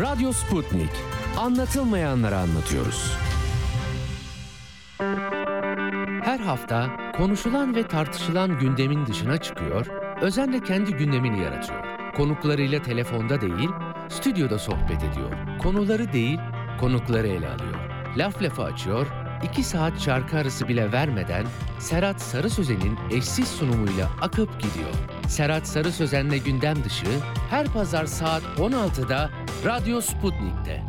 Radyo Sputnik. Anlatılmayanları anlatıyoruz. Her hafta konuşulan ve tartışılan gündemin dışına çıkıyor, özenle kendi gündemini yaratıyor. Konuklarıyla telefonda değil, stüdyoda sohbet ediyor. Konuları değil, konukları ele alıyor. Laf lafa açıyor, iki saat şarkı arası bile vermeden Serhat Sarı Sözen'in eşsiz sunumuyla akıp gidiyor. Serhat Sarı Sözen'le gündem dışı her pazar saat 16'da Radyo Sputnik'te.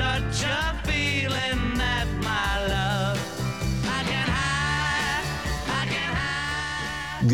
Such a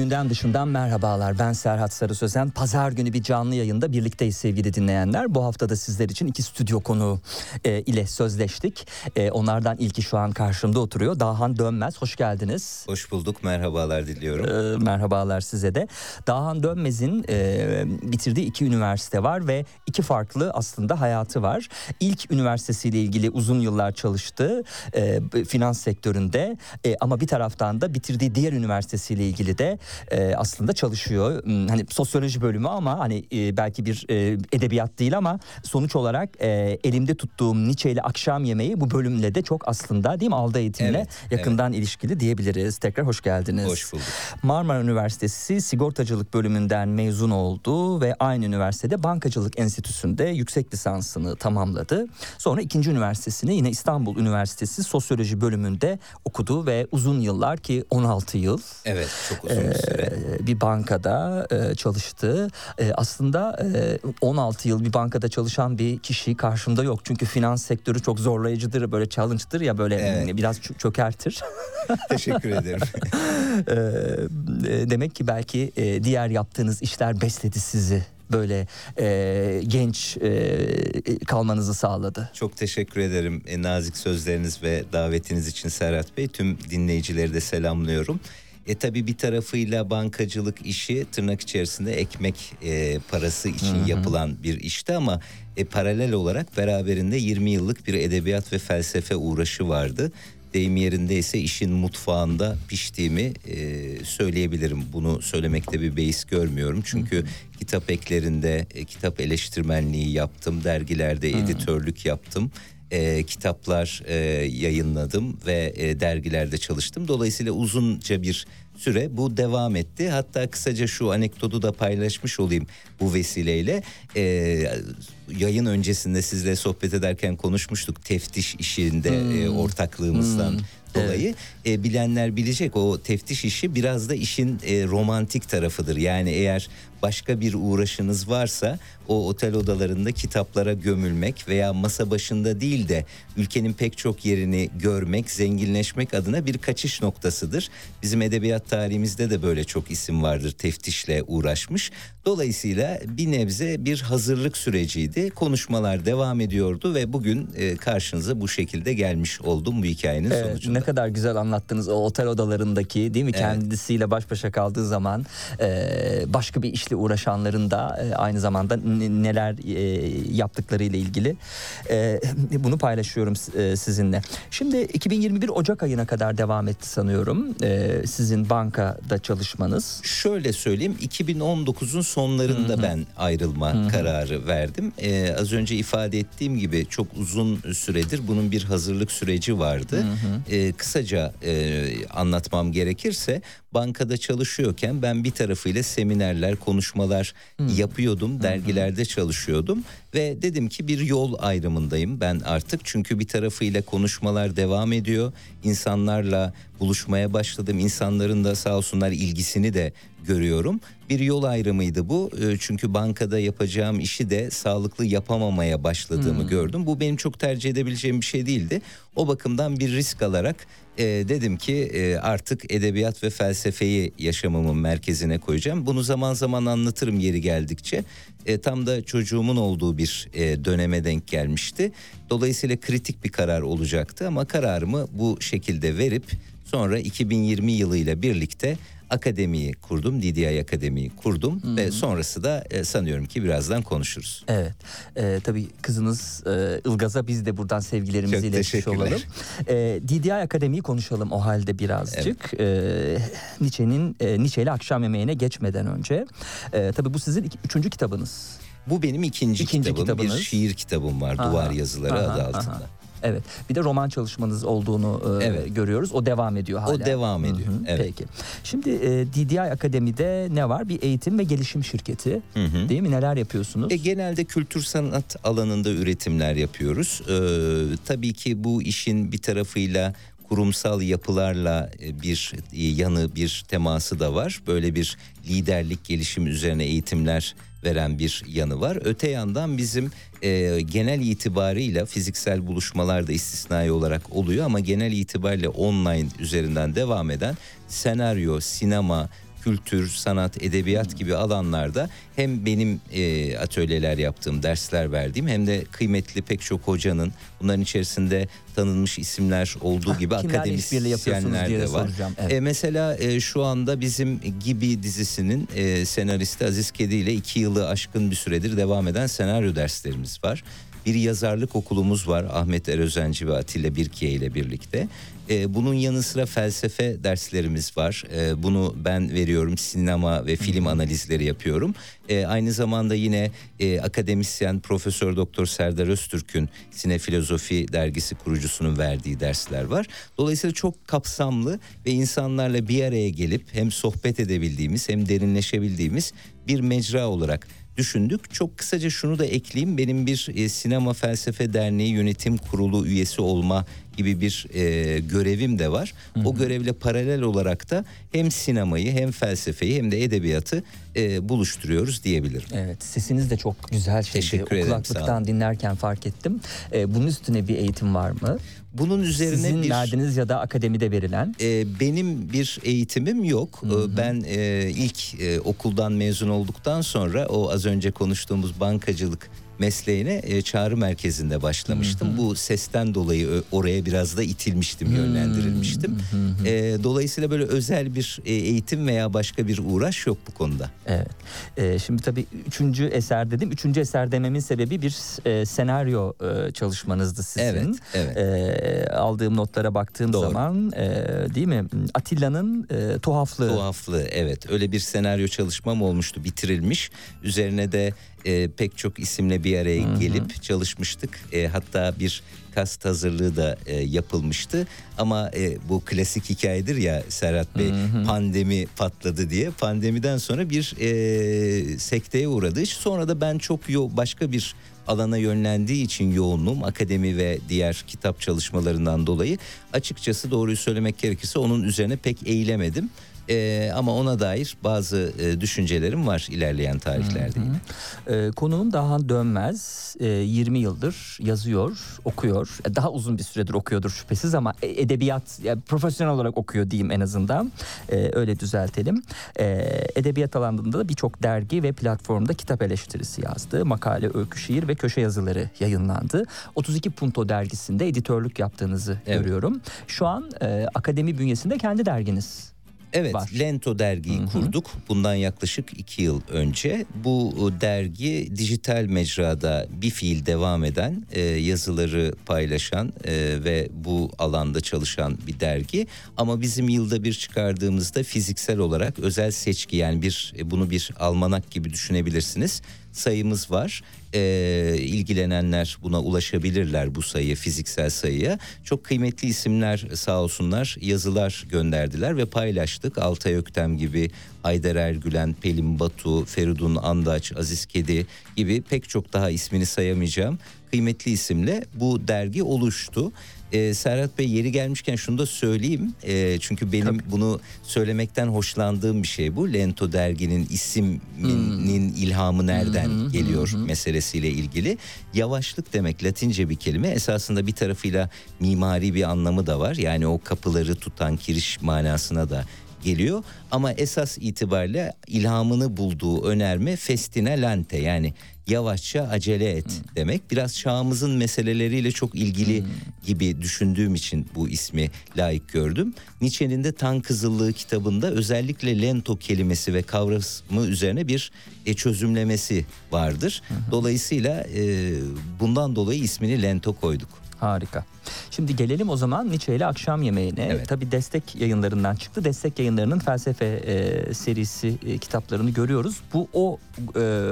Gündem dışından merhabalar. Ben Serhat Sarı Sözen. Pazar günü bir canlı yayında birlikteyiz sevgili dinleyenler. Bu hafta da sizler için iki stüdyo konuğu e, ile sözleştik. E, onlardan ilki şu an karşımda oturuyor. Dahan Dönmez. Hoş geldiniz. Hoş bulduk, merhabalar diliyorum. E, merhabalar size de. Dahan Dönmez'in e, bitirdiği iki üniversite var ve iki farklı aslında hayatı var. İlk üniversitesiyle ilgili uzun yıllar çalıştı e, finans sektöründe E, ama bir taraftan da bitirdiği diğer üniversitesiyle ilgili de e, aslında çalışıyor. Hmm, Hani sosyoloji bölümü ama hani e, belki bir e, edebiyat değil ama sonuç olarak e, elimde tuttuğum Nietzsche ile akşam yemeği bu bölümle de çok aslında değil mi aldı eğitimle Evet, yakından ilişkili diyebiliriz. Tekrar hoş geldiniz. Hoş bulduk. Marmara Üniversitesi sigortacılık bölümünden mezun oldu ve aynı üniversitede bankacılık enstitüsünde yüksek lisansını tamamladı. Sonra ikinci üniversitesini yine İstanbul Üniversitesi sosyoloji bölümünde okudu ve uzun yıllar ki 16 yıl Evet, çok uzun süre. E, bir bankada e, çalıştı. E, aslında e, 16 yıl bir bankada çalışan bir kişi karşımda yok. Çünkü finans sektörü çok zorlayıcıdır, böyle challenge'dır ya böyle Evet. biraz çö- çökertir. Teşekkür ederim. Ee, e, demek ki belki e, diğer yaptığınız işler besledi sizi böyle e, genç e, kalmanızı sağladı. Çok teşekkür ederim e, nazik sözleriniz ve davetiniz için Serhat Bey. Tüm dinleyicileri de selamlıyorum. E tabi bir tarafıyla bankacılık işi tırnak içerisinde ekmek e, parası için yapılan bir işti ama e, paralel olarak beraberinde 20 yıllık bir edebiyat ve felsefe uğraşı vardı. Deyim yerinde ise işin mutfağında piştiğimi e, söyleyebilirim. Bunu söylemekte bir beis görmüyorum. Çünkü kitap eklerinde e, kitap eleştirmenliği yaptım. Dergilerde editörlük yaptım. E, kitaplar e, yayınladım ve e, dergilerde çalıştım. Dolayısıyla uzunca bir süre bu devam etti. Hatta kısaca şu anekdotu da paylaşmış olayım bu vesileyle. E, yayın öncesinde sizle sohbet ederken konuşmuştuk teftiş işinde e, ortaklığımızdan dolayı. E, bilenler bilecek o teftiş işi biraz da işin e, romantik tarafıdır. Yani eğer başka bir uğraşınız varsa o otel odalarında kitaplara gömülmek veya masa başında değil de ülkenin pek çok yerini görmek, zenginleşmek adına bir kaçış noktasıdır. Bizim edebiyat tarihimizde de böyle çok isim vardır teftişle uğraşmış. Dolayısıyla bir nebze bir hazırlık süreciydi. Konuşmalar devam ediyordu ve bugün e, karşınıza bu şekilde gelmiş oldum bu hikayenin Evet, sonucunda. ne kadar güzel anlattınız o otel odalarındaki değil mi Evet. kendisiyle baş başa kaldığı zaman e, başka bir iş işle uğraşanların da e, aynı zamanda neler e, yaptıkları ile ilgili e, bunu paylaşıyorum e, sizinle. Şimdi 2021 Ocak ayına kadar devam etti sanıyorum e, sizin bankada çalışmanız. Şöyle söyleyeyim 2019'un sonlarında ben ayrılma kararı verdim. Az önce ifade ettiğim gibi çok uzun süredir bunun bir hazırlık süreci vardı. Ee, kısaca e, anlatmam gerekirse bankada çalışıyorken ben bir tarafıyla seminerler, konuşmalar yapıyordum. Dergilerde çalışıyordum ve dedim ki bir yol ayrımındayım ben artık. Çünkü bir tarafıyla konuşmalar devam ediyor. İnsanlarla buluşmaya başladım. İnsanların da sağ olsunlar ilgisini de görüyorum. Bir yol ayrımıydı bu. Ee, Çünkü bankada yapacağım işi de sağlıklı yapamamaya başladığımı gördüm. Bu benim çok tercih edebileceğim bir şey değildi. O bakımdan bir risk alarak e, dedim ki e, artık edebiyat ve felsefeyi yaşamımın merkezine koyacağım. Bunu zaman zaman anlatırım yeri geldikçe. E, tam da çocuğumun olduğu bir e, döneme denk gelmişti. Dolayısıyla kritik bir karar olacaktı ama kararımı bu şekilde verip sonra 2020 yılıyla birlikte akademiyi kurdum. DDI Akademiyi kurdum ve sonrası da e, sanıyorum ki birazdan konuşuruz. Evet. Ee, tabii kızınız e, Ilgaz'a biz de buradan sevgilerimizi iletmiş olalım. Ee, DDI Akademi'yi konuşalım o halde birazcık. Ee, Nietzsche'nin e, Nietzsche ile akşam yemeğine geçmeden önce. Ee, tabii bu sizin iki- üçüncü kitabınız. Bu benim ikinci, İkinci kitabım. kitabınız. Bir şiir kitabım var Aha, Duvar Yazıları aha, adı aha. Evet. Bir de roman çalışmanız olduğunu e, Evet. görüyoruz. O devam ediyor hala. O devam ediyor. Evet. Peki. Şimdi e, DDI Akademi'de ne var? Bir eğitim ve gelişim şirketi. Hı hı. Değil mi? Neler yapıyorsunuz? E, genelde kültür sanat alanında üretimler yapıyoruz. Ee, tabii ki bu işin bir tarafıyla kurumsal yapılarla e, bir e, yanı bir teması da var. Böyle bir liderlik gelişim üzerine eğitimler veren bir yanı var. Öte yandan bizim e, genel itibarıyla fiziksel buluşmalar da istisnai olarak oluyor ama genel itibariyle online üzerinden devam eden senaryo, sinema, kültür, sanat, edebiyat gibi alanlarda hem benim e, atölyeler yaptığım, dersler verdiğim hem de kıymetli pek çok hocanın bunların içerisinde tanınmış isimler olduğu gibi Ah, yapıyorsunuz akademisyenler de de var. soracağım. Evet. E, mesela e, şu anda bizim Gibi dizisinin e, senaristi Aziz Kedi ile iki yılı aşkın bir süredir devam eden senaryo derslerimiz var. Bir yazarlık okulumuz var Ahmet Erözenci ve Atilla Birkiye ile birlikte. E, bunun yanı sıra felsefe derslerimiz var. E, bunu ben veriyorum sinema ve film analizleri yapıyorum. E, aynı zamanda yine e, akademisyen Profesör Doktor Serdar Öztürk'ün Sinefilozofi dergisi kurucusunun verdiği dersler var. Dolayısıyla çok kapsamlı ve insanlarla bir araya gelip hem sohbet edebildiğimiz hem derinleşebildiğimiz bir mecra olarak düşündük. Çok kısaca şunu da ekleyeyim. Benim bir e, Sinema Felsefe Derneği Yönetim Kurulu üyesi olma gibi bir e, görevim de var. O görevle paralel olarak da hem sinemayı hem felsefeyi hem de edebiyatı e, buluşturuyoruz diyebilirim. Evet sesiniz de çok güzel şeydi. Teşekkür ederim, kulaklıktan dinlerken fark ettim. Ee, bunun üstüne bir eğitim var mı? Bunun üzerine Sizin bir verdiğiniz ya da akademide verilen. E, benim bir eğitimim yok. E, Ben e, ilk e, okuldan mezun olduktan sonra o az önce konuştuğumuz bankacılık mesleğine e, çağrı merkezinde başlamıştım. Bu sesten dolayı oraya biraz da itilmiştim, yönlendirilmiştim. E, dolayısıyla böyle özel bir e, eğitim veya başka bir uğraş yok bu konuda. Evet. Şimdi tabii üçüncü eser dedim. Üçüncü eser dememin sebebi bir e, senaryo e, çalışmanızdı sizin. Evet, evet. Aldığım notlara baktığım Doğru. zaman e, değil mi? Atilla'nın e, tuhaflığı. Tuhaflığı evet öyle bir senaryo çalışmam olmuştu bitirilmiş üzerine de e, pek çok isimle bir araya gelip çalışmıştık. E, hatta bir kast hazırlığı da e, yapılmıştı. Ama e, bu klasik hikayedir ya Serhat Bey pandemi patladı diye. Pandemiden sonra bir e, sekteye uğradı. Sonra da ben çok yo başka bir alana yönlendiği için yoğunluğum akademi ve diğer kitap çalışmalarından dolayı açıkçası doğruyu söylemek gerekirse onun üzerine pek eğilemedim. Ee, ama ona dair bazı e, düşüncelerim var ilerleyen tarihlerde. yine. Ee, konuğum Dahan Dönmez Ee, 20 yıldır yazıyor, okuyor. E, Daha uzun bir süredir okuyordur şüphesiz ama e- edebiyat yani profesyonel olarak okuyor diyeyim en azından. Ee, öyle düzeltelim. Ee, edebiyat alanında da birçok dergi ve platformda kitap eleştirisi yazdı. Makale, öykü, şiir ve köşe yazıları yayınlandı. 32 Punto dergisinde editörlük yaptığınızı Evet. görüyorum. Şu an e, akademi bünyesinde kendi derginiz. Evet, var. Lento dergiyi kurduk. Bundan yaklaşık iki yıl önce. Bu dergi dijital mecrada bir fiil devam eden, e, yazıları paylaşan e, ve bu alanda çalışan bir dergi. Ama bizim yılda bir çıkardığımızda fiziksel olarak özel seçki yani bir e, bunu bir almanak gibi düşünebilirsiniz. Sayımız var. E, ilgilenenler buna ulaşabilirler bu sayı fiziksel sayıya. Çok kıymetli isimler sağ olsunlar yazılar gönderdiler ve paylaştık. Altay Öktem gibi Haydar Ergülen, Pelin Batu, Feridun Andaç, Aziz Kedi gibi pek çok daha ismini sayamayacağım kıymetli isimle bu dergi oluştu. Ee, Serhat Bey yeri gelmişken şunu da söyleyeyim. Ee, çünkü benim bunu söylemekten hoşlandığım bir şey bu. Lento derginin isminin ilhamı nereden geliyor meselesiyle ilgili. Yavaşlık demek Latince bir kelime. Esasında bir tarafıyla mimari bir anlamı da var. Yani o kapıları tutan kiriş manasına da geliyor ama esas itibariyle ilhamını bulduğu önerme festina lente yani yavaşça acele et demek. Biraz çağımızın meseleleriyle çok ilgili gibi düşündüğüm için bu ismi layık gördüm. Nietzsche'nin de Tan Kızıllığı kitabında özellikle lento kelimesi ve kavramı üzerine bir e, çözümlemesi vardır. Dolayısıyla e, bundan dolayı ismini lento koyduk. Harika. Şimdi gelelim o zaman Nietzsche ile akşam yemeğine. Evet. Tabii destek yayınlarından çıktı. Destek yayınlarının felsefe e, serisi e, kitaplarını görüyoruz. Bu o e,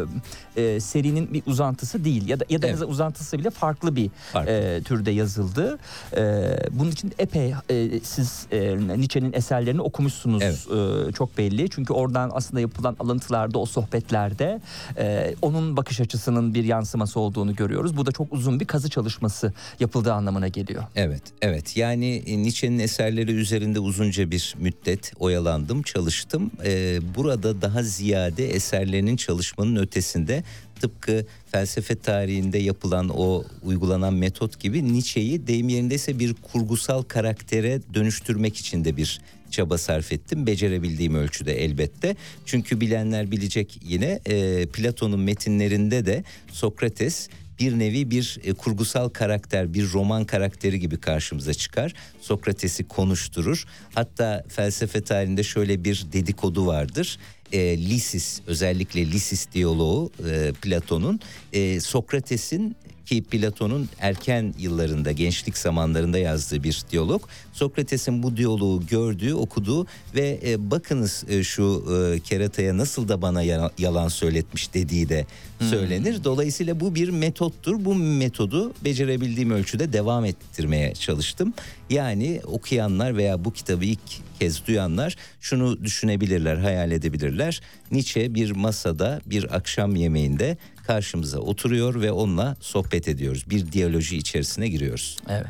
e, serinin bir uzantısı değil ya da ya da Evet. uzantısı bile farklı bir Farklı. e, türde yazıldı. E, bunun için epey e, siz e, Nietzsche'nin eserlerini okumuşsunuz Evet. e, çok belli. Çünkü oradan aslında yapılan alıntılarda o sohbetlerde e, onun bakış açısının bir yansıması olduğunu görüyoruz. Bu da çok uzun bir kazı çalışması yapıldığı anlamına geliyor. Evet, evet. Yani e, Nietzsche'nin eserleri üzerinde uzunca bir müddet oyalandım, çalıştım. Ee, burada daha ziyade eserlerinin çalışmanın ötesinde tıpkı felsefe tarihinde yapılan o uygulanan metot gibi Nietzsche'yi deyim yerindeyse bir kurgusal karaktere dönüştürmek için de bir çaba sarf ettim. Becerebildiğim ölçüde elbette. Çünkü bilenler bilecek yine e, Platon'un metinlerinde de Sokrates bir nevi bir e, kurgusal karakter, bir roman karakteri gibi karşımıza çıkar. Sokrates'i konuşturur. Hatta felsefe tarihinde şöyle bir dedikodu vardır. E, Lysis özellikle Lysis diyaloğu e, Platon'un e, Sokrates'in ki Platon'un erken yıllarında, gençlik zamanlarında yazdığı bir diyalog. Sokrates'in bu diyaloğu gördüğü, okuduğu ve e, bakınız e, şu e, kerataya nasıl da bana ya- yalan söyletmiş dediği de söylenir. Dolayısıyla bu bir metottur. Bu metodu becerebildiğim ölçüde devam ettirmeye çalıştım. Yani okuyanlar veya bu kitabı ilk kez duyanlar şunu düşünebilirler, hayal edebilirler. Nietzsche bir masada, bir akşam yemeğinde karşımıza oturuyor ve onunla sohbet ediyoruz. Bir diyaloji içerisine giriyoruz. Evet.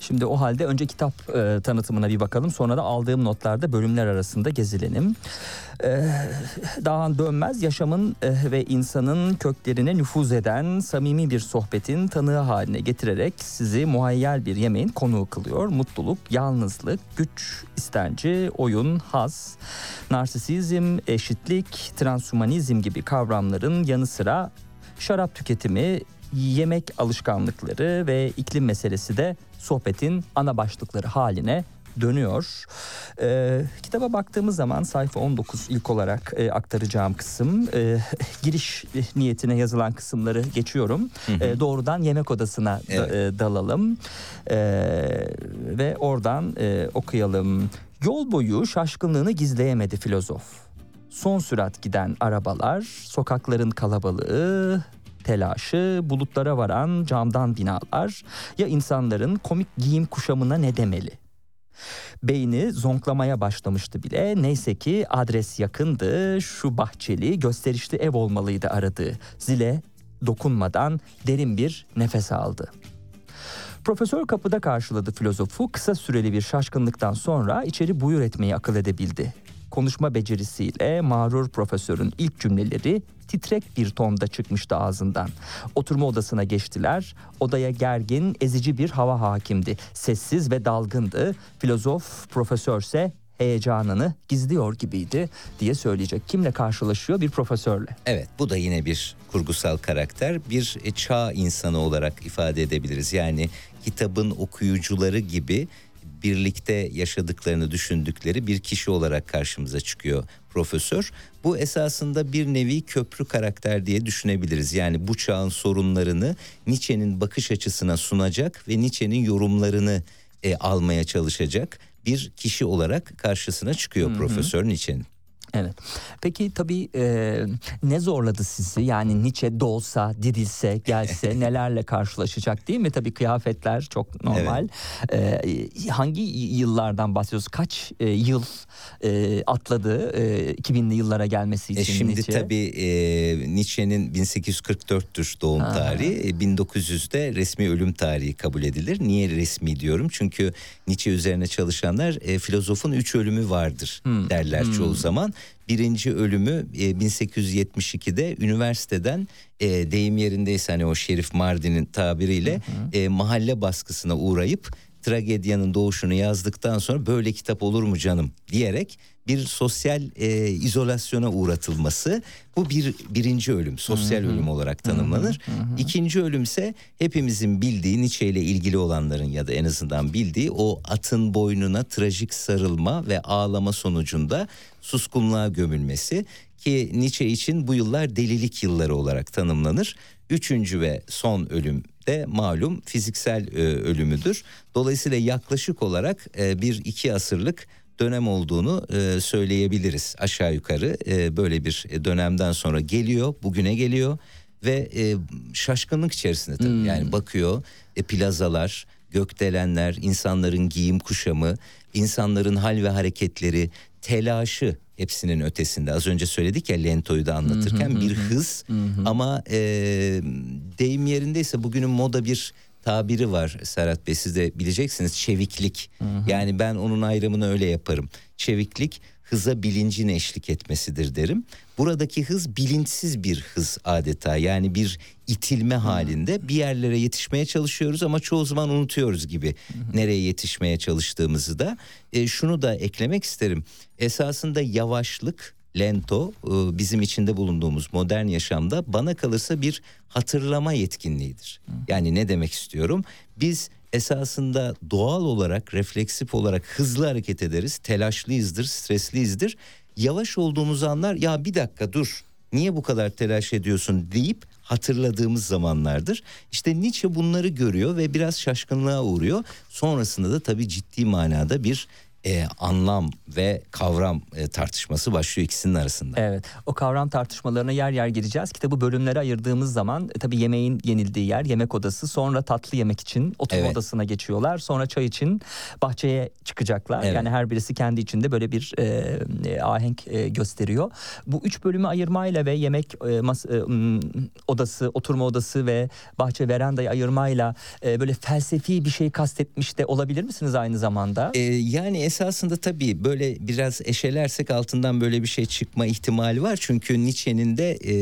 Şimdi o halde önce kitap e, tanıtımına bir bakalım. Sonra da aldığım notlarda bölümler arasında gezilelim. E, Dağhan Dönmez yaşamın e, ve insanın köklerine nüfuz eden samimi bir sohbetin tanığı haline getirerek sizi muhayyel bir yemeğin konuğu kılıyor. Mutluluk, yalnızlık, güç, istenci, oyun, haz, narsisizm, eşitlik, transhumanizm gibi kavramların yanı sıra şarap tüketimi, yemek alışkanlıkları ve iklim meselesi de sohbetin ana başlıkları haline dönüyor. Ee, kitaba baktığımız zaman sayfa 19 ilk olarak e, aktaracağım kısım e, giriş niyetine yazılan kısımları geçiyorum. E, doğrudan yemek odasına da- Evet. e, dalalım E, ve oradan e, okuyalım. Yol boyu şaşkınlığını gizleyemedi filozof. Son sürat giden arabalar, sokakların kalabalığı, telaşı, bulutlara varan camdan binalar ya insanların komik giyim kuşamına ne demeli? Beyni zonklamaya başlamıştı bile. Neyse ki adres yakındı. Şu bahçeli gösterişli ev olmalıydı aradığı. Zile dokunmadan derin bir nefes aldı. Profesör kapıda karşıladı filozofu. Kısa süreli bir şaşkınlıktan sonra içeri buyur etmeyi akıl edebildi. Konuşma becerisiyle mağrur profesörün ilk cümleleri titrek bir tonda çıkmıştı ağzından. Oturma odasına geçtiler. Odaya gergin, ezici bir hava hakimdi. Sessiz ve dalgındı. Filozof profesörse heyecanını gizliyor gibiydi diye söyleyecek. Kimle karşılaşıyor? Bir profesörle. Evet bu da yine bir kurgusal karakter. Bir e, çağ insanı olarak ifade edebiliriz. Yani kitabın okuyucuları gibi birlikte yaşadıklarını düşündükleri bir kişi olarak karşımıza çıkıyor profesör. Bu esasında bir nevi köprü karakter diye düşünebiliriz. Yani bu çağın sorunlarını Nietzsche'nin bakış açısına sunacak ve Nietzsche'nin yorumlarını e, almaya çalışacak bir kişi olarak karşısına çıkıyor Profesör Nietzsche'nin. Evet. Peki tabii e, ne zorladı sizi? Yani Nietzsche doğsa, dirilse, gelse nelerle karşılaşacak değil mi? Tabii kıyafetler çok normal. E, hangi yıllardan bahsediyoruz? Kaç e, yıl e, atladı e, 2000'li yıllara gelmesi için E şimdi Nietzsche? tabii e, Nietzsche'nin 1844'tür doğum Ha. tarihi. E, 1900'de resmi ölüm tarihi kabul edilir. Niye resmi diyorum? Çünkü Nietzsche üzerine çalışanlar e, filozofun üç ölümü vardır Hmm. derler çoğu zaman. Birinci ölümü e, 1872'de üniversiteden e, deyim yerindeyse hani o Şerif Mardin'in tabiriyle e, mahalle baskısına uğrayıp tragedyanın doğuşunu yazdıktan sonra böyle kitap olur mu canım diyerek bir sosyal e, izolasyona uğratılması bu bir birinci ölüm sosyal ölüm olarak tanımlanır. İkinci ölüm ise hepimizin bildiği Nietzsche ile ilgili olanların ya da en azından bildiği o atın boynuna trajik sarılma ve ağlama sonucunda suskunluğa gömülmesi ki Nietzsche için bu yıllar delilik yılları olarak tanımlanır. Üçüncü ve son ölüm de malum fiziksel e, ölümüdür. Dolayısıyla yaklaşık olarak e, bir iki asırlık dönem olduğunu e, söyleyebiliriz. Aşağı yukarı e, böyle bir dönemden sonra geliyor bugüne geliyor ve e, şaşkınlık içerisinde tabii. Yani bakıyor e, plazalar gökdelenler insanların giyim kuşamı insanların hal ve hareketleri telaşı hepsinin ötesinde. Az önce söyledik ya Lento'yu da anlatırken bir hız. Ama e, deyim yerindeyse bugünün moda bir tabiri var Serhat Bey siz de bileceksiniz çeviklik. Yani ben onun ayrımını öyle yaparım. Çeviklik hıza bilincin eşlik etmesidir derim. Buradaki hız bilinçsiz bir hız adeta yani bir itilme halinde bir yerlere yetişmeye çalışıyoruz ama çoğu zaman unutuyoruz gibi nereye yetişmeye çalıştığımızı da. E, şunu da eklemek isterim esasında yavaşlık lento e, bizim içinde bulunduğumuz modern yaşamda bana kalırsa bir hatırlama yetkinliğidir. Yani ne demek istiyorum? Biz esasında doğal olarak refleksif olarak hızlı hareket ederiz. Telaşlıyızdır, stresliyizdir. Yavaş olduğumuz anlar ya bir dakika dur niye bu kadar telaş ediyorsun deyip hatırladığımız zamanlardır. İşte Nietzsche bunları görüyor ve biraz şaşkınlığa uğruyor. Sonrasında da tabii ciddi manada bir e, anlam ve kavram e, tartışması başlıyor ikisinin arasında. Evet o kavram tartışmalarına yer yer gireceğiz. Kitabı bölümlere ayırdığımız zaman e, tabii yemeğin yenildiği yer yemek odası sonra tatlı yemek için oturma Evet. odasına geçiyorlar. Sonra çay için bahçeye çıkacaklar. Evet. Yani her birisi kendi içinde böyle bir e, e, ahenk e, gösteriyor. Bu üç bölümü ayırmayla ve yemek e, mas- e, odası, oturma odası ve bahçe verandayı ayırmayla e, böyle felsefi bir şey kastetmiş de olabilir misiniz aynı zamanda? E, yani esasında tabii böyle biraz eşelersek altından böyle bir şey çıkma ihtimali var. Çünkü Nietzsche'nin de e,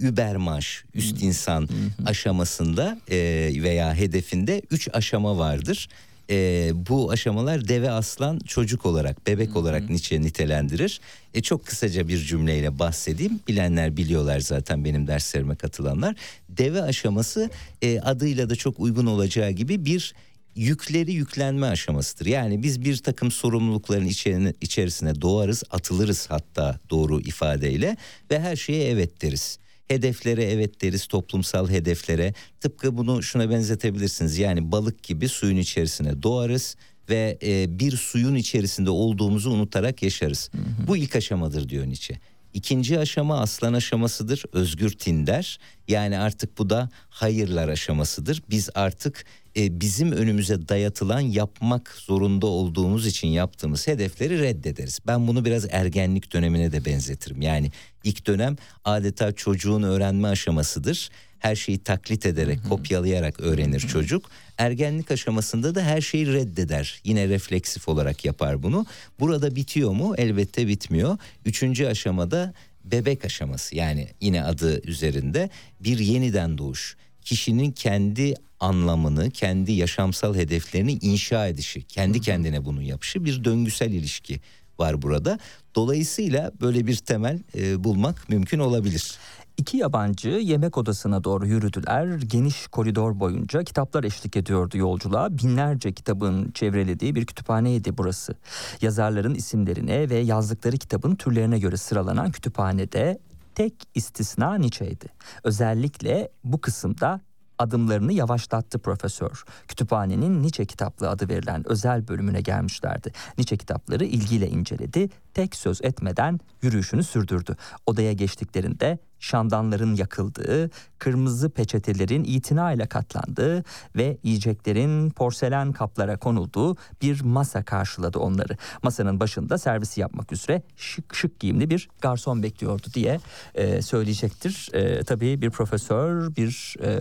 Übermensch, üst insan aşamasında e, veya hedefinde üç aşama vardır. E, bu aşamalar deve aslan çocuk olarak bebek olarak Nietzsche nitelendirir. E, çok kısaca bir cümleyle bahsedeyim. Bilenler biliyorlar zaten benim derslerime katılanlar. Deve aşaması e, adıyla da çok uygun olacağı gibi bir yükleri yüklenme aşamasıdır. Yani biz bir takım sorumlulukların içerine, içerisine doğarız, atılırız hatta doğru ifadeyle ve her şeye evet deriz. Hedeflere evet deriz, toplumsal hedeflere. Tıpkı bunu şuna benzetebilirsiniz. Yani balık gibi suyun içerisine doğarız ve e, bir suyun içerisinde olduğumuzu unutarak yaşarız. Bu ilk aşamadır diyor Nietzsche. İkinci aşama aslan aşamasıdır. Özgür Tinder. Yani artık bu da hayırlar aşamasıdır. Biz artık e, bizim önümüze dayatılan yapmak zorunda olduğumuz için yaptığımız hedefleri reddederiz. Ben bunu biraz ergenlik dönemine de benzetirim. Yani ilk dönem adeta çocuğun öğrenme aşamasıdır. Her şeyi taklit ederek, kopyalayarak öğrenir çocuk. Ergenlik aşamasında da her şeyi reddeder. Yine refleksif olarak yapar bunu. Burada bitiyor mu? Elbette bitmiyor. Üçüncü aşamada bebek aşaması yani yine adı üzerinde bir yeniden doğuş. Kişinin kendi anlamını, kendi yaşamsal hedeflerini inşa edişi, kendi kendine bunun yapışı bir döngüsel ilişki var burada. Dolayısıyla böyle bir temel e, bulmak mümkün olabilir. İki yabancı yemek odasına doğru yürüdüler. Geniş koridor boyunca kitaplar eşlik ediyordu yolculuğa. Binlerce kitabın çevrelediği bir kütüphaneydi burası. Yazarların isimlerine ve yazdıkları kitabın türlerine göre sıralanan kütüphanede tek istisna Nietzsche'ydi. Özellikle bu kısımda adımlarını yavaşlattı profesör. Kütüphanenin Nietzsche kitaplığı adı verilen özel bölümüne gelmişlerdi. Nietzsche kitapları ilgiyle inceledi. Tek söz etmeden yürüyüşünü sürdürdü. Odaya geçtiklerinde şamdanların yakıldığı, kırmızı peçetelerin itinayla katlandığı ve yiyeceklerin porselen kaplara konulduğu bir masa karşıladı onları. Masanın başında servisi yapmak üzere şık şık giyimli bir garson bekliyordu diye e, söyleyecektir. E, tabii bir profesör, bir e,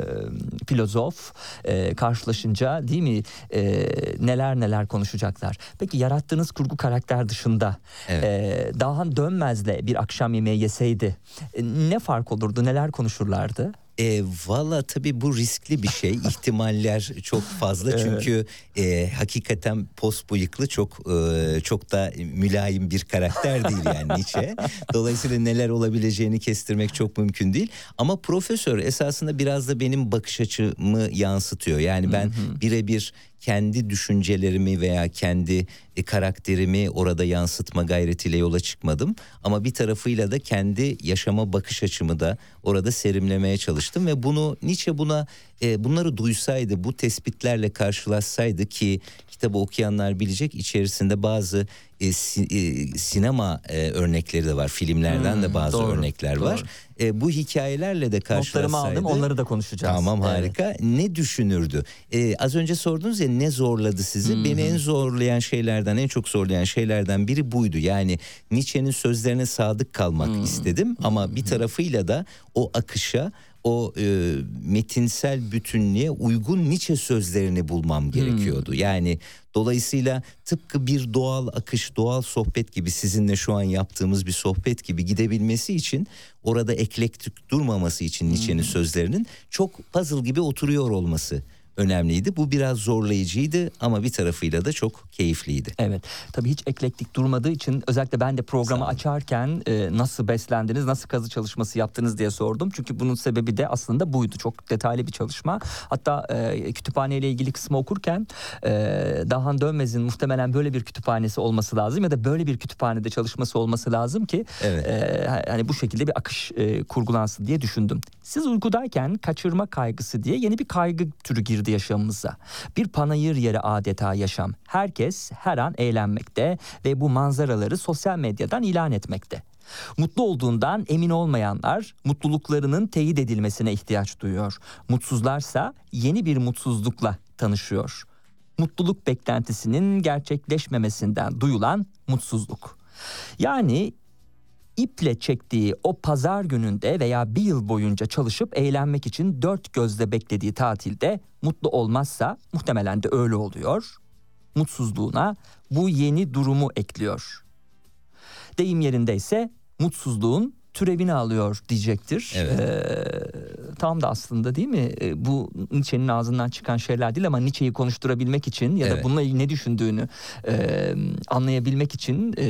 filozof e, karşılaşınca değil mi e, neler neler konuşacaklar. Peki yarattığınız kurgu karakter dışında Evet. e, Dahan Dönmez'le bir akşam yemeği yeseydi e, ne fark olurdu, neler konuşurlardı? E, Valla tabii bu riskli bir şey. İhtimaller çok fazla çünkü e, hakikaten pos bıyıklı çok e, çok da mülayim bir karakter değil yani Nietzsche. Dolayısıyla neler olabileceğini kestirmek çok mümkün değil. Ama profesör esasında biraz da benim bakış açımı yansıtıyor. Yani ben birebir kendi düşüncelerimi veya kendi e, karakterimi orada yansıtma gayretiyle yola çıkmadım. Ama bir tarafıyla da kendi yaşama bakış açımı da orada serimlemeye çalıştım. Ve bunu Nietzsche buna e, bunları duysaydı bu tespitlerle karşılaşsaydı ki kitabı okuyanlar bilecek içerisinde bazı e, si- e, sinema e, örnekleri de var. Filmlerden de Hmm, bazı doğru, örnekler var. doğru. E, bu hikayelerle de karşılaşsaydı. Notlarımı aldım onları da konuşacağız. Tamam Evet. harika. Ne düşünürdü? Ee, az önce sordunuz ya ne zorladı sizi? Beni en zorlayan şeylerden, en çok zorlayan şeylerden biri buydu. Yani Nietzsche'nin sözlerine sadık kalmak istedim ama bir tarafıyla da o akışa o e, metinsel bütünlüğe uygun Nietzsche sözlerini bulmam gerekiyordu. Yani dolayısıyla tıpkı bir doğal akış, doğal sohbet gibi sizinle şu an yaptığımız bir sohbet gibi gidebilmesi için orada eklektik durmaması için Nietzsche'nin sözlerinin çok puzzle gibi oturuyor olması önemliydi. Bu biraz zorlayıcıydı ama bir tarafıyla da çok keyifliydi. Evet. Tabii hiç eklektik durmadığı için özellikle ben de programı açarken e, nasıl beslendiniz, nasıl kazı çalışması yaptınız diye sordum. Çünkü bunun sebebi de aslında buydu. Çok detaylı bir çalışma. Hatta e, kütüphaneyle ilgili kısmı okurken e, Dahan Dönmez'in muhtemelen böyle bir kütüphanesi olması lazım ya da böyle bir kütüphanede çalışması olması lazım ki Evet. e, hani bu şekilde bir akış e, kurgulansın diye düşündüm. Siz uykudayken kaçırma kaygısı diye yeni bir kaygı türü girdi yaşamımıza. Bir panayır yeri adeta yaşam. Herkes her an eğlenmekte ve bu manzaraları sosyal medyadan ilan etmekte. Mutlu olduğundan emin olmayanlar mutluluklarının teyit edilmesine ihtiyaç duyuyor. Mutsuzlarsa yeni bir mutsuzlukla tanışıyor. Mutluluk beklentisinin gerçekleşmemesinden duyulan mutsuzluk. Yani iple çektiği o pazar gününde veya bir yıl boyunca çalışıp eğlenmek için dört gözle beklediği tatilde mutlu olmazsa muhtemelen de öyle oluyor. Mutsuzluğuna bu yeni durumu ekliyor. Deyim yerindeyse mutsuzluğun türevini alıyor diyecektir. Evet. Ee, tam da aslında değil mi? Ee, bu Nietzsche'nin ağzından çıkan şeyler değil ama Nietzsche'yi konuşturabilmek için ya da Evet. bununla ne düşündüğünü e, anlayabilmek için e,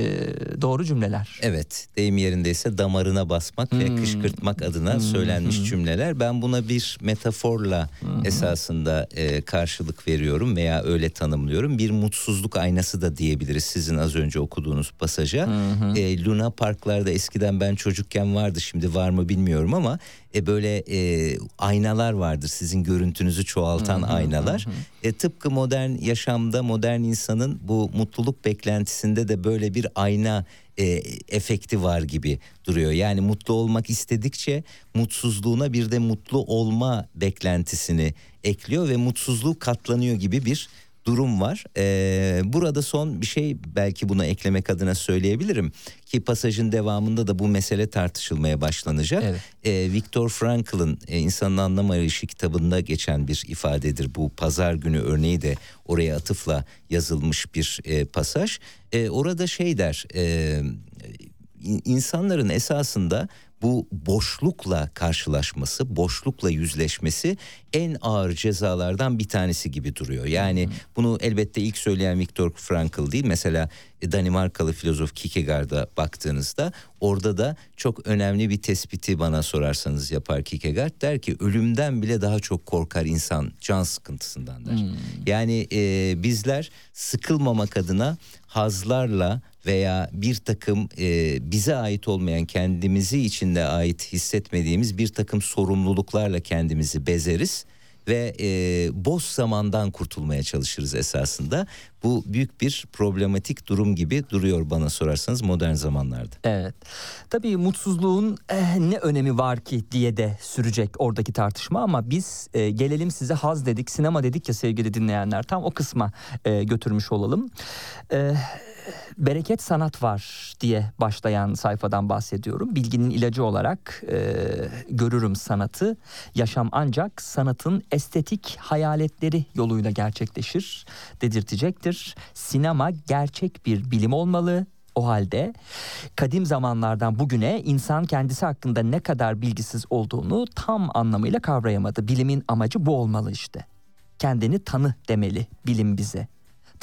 doğru cümleler. Evet deyim yerindeyse damarına basmak ve Hmm. kışkırtmak adına söylenmiş cümleler. Ben buna bir metaforla esasında e, karşılık veriyorum veya öyle tanımlıyorum. Bir mutsuzluk aynası da diyebiliriz sizin az önce okuduğunuz pasaja. E, Luna Parklarda eskiden ben çocukken vardı şimdi var mı bilmiyorum ama e, böyle e, aynalar vardır sizin görüntünüzü çoğaltan aynalar. E, tıpkı modern yaşamda modern insanın bu mutluluk beklentisinde de böyle bir ayna e, efekti var gibi duruyor. Yani mutlu olmak istedikçe mutsuzluğuna bir de mutlu olma beklentisini ekliyor ve mutsuzluğu katlanıyor gibi bir durum var. Ee, burada son bir şey belki buna eklemek adına söyleyebilirim ki pasajın devamında da bu mesele tartışılmaya başlanacak. Evet. Ee, Viktor Frankl'ın e, İnsanın Anlam Arayışı kitabında geçen bir ifadedir. Bu pazar günü örneği de oraya atıfla yazılmış bir e, pasaj. E, orada şey der, e, in- insanların esasında bu boşlukla karşılaşması, boşlukla yüzleşmesi en ağır cezalardan bir tanesi gibi duruyor. Yani bunu elbette ilk söyleyen Viktor Frankl değil. Mesela Danimarkalı filozof Kierkegaard'a baktığınızda orada da çok önemli bir tespiti bana sorarsanız yapar Kierkegaard. Der ki ölümden bile daha çok korkar insan can sıkıntısından der. Yani e, bizler sıkılmamak adına hazlarla veya bir takım e, bize ait olmayan kendimizi içinde ait hissetmediğimiz bir takım sorumluluklarla kendimizi bezeriz ve e, boş zamandan kurtulmaya çalışırız esasında. Bu büyük bir problematik durum gibi duruyor bana sorarsanız modern zamanlarda. Evet. Tabii mutsuzluğun eh, ne önemi var ki diye de sürecek oradaki tartışma ama biz e, gelelim size haz dedik, sinema dedik ya sevgili dinleyenler. Tam o kısma e, götürmüş olalım. E, bereket sanat var diye başlayan sayfadan bahsediyorum. Bilginin ilacı olarak e, görürüm sanatı. Yaşam ancak sanatın estetik hayaletleri yoluyla gerçekleşir dedirtecektir. Sinema gerçek bir bilim olmalı. O halde kadim zamanlardan bugüne insan kendisi hakkında ne kadar bilgisiz olduğunu tam anlamıyla kavrayamadı. Bilimin amacı bu olmalı işte. Kendini tanı demeli bilim bize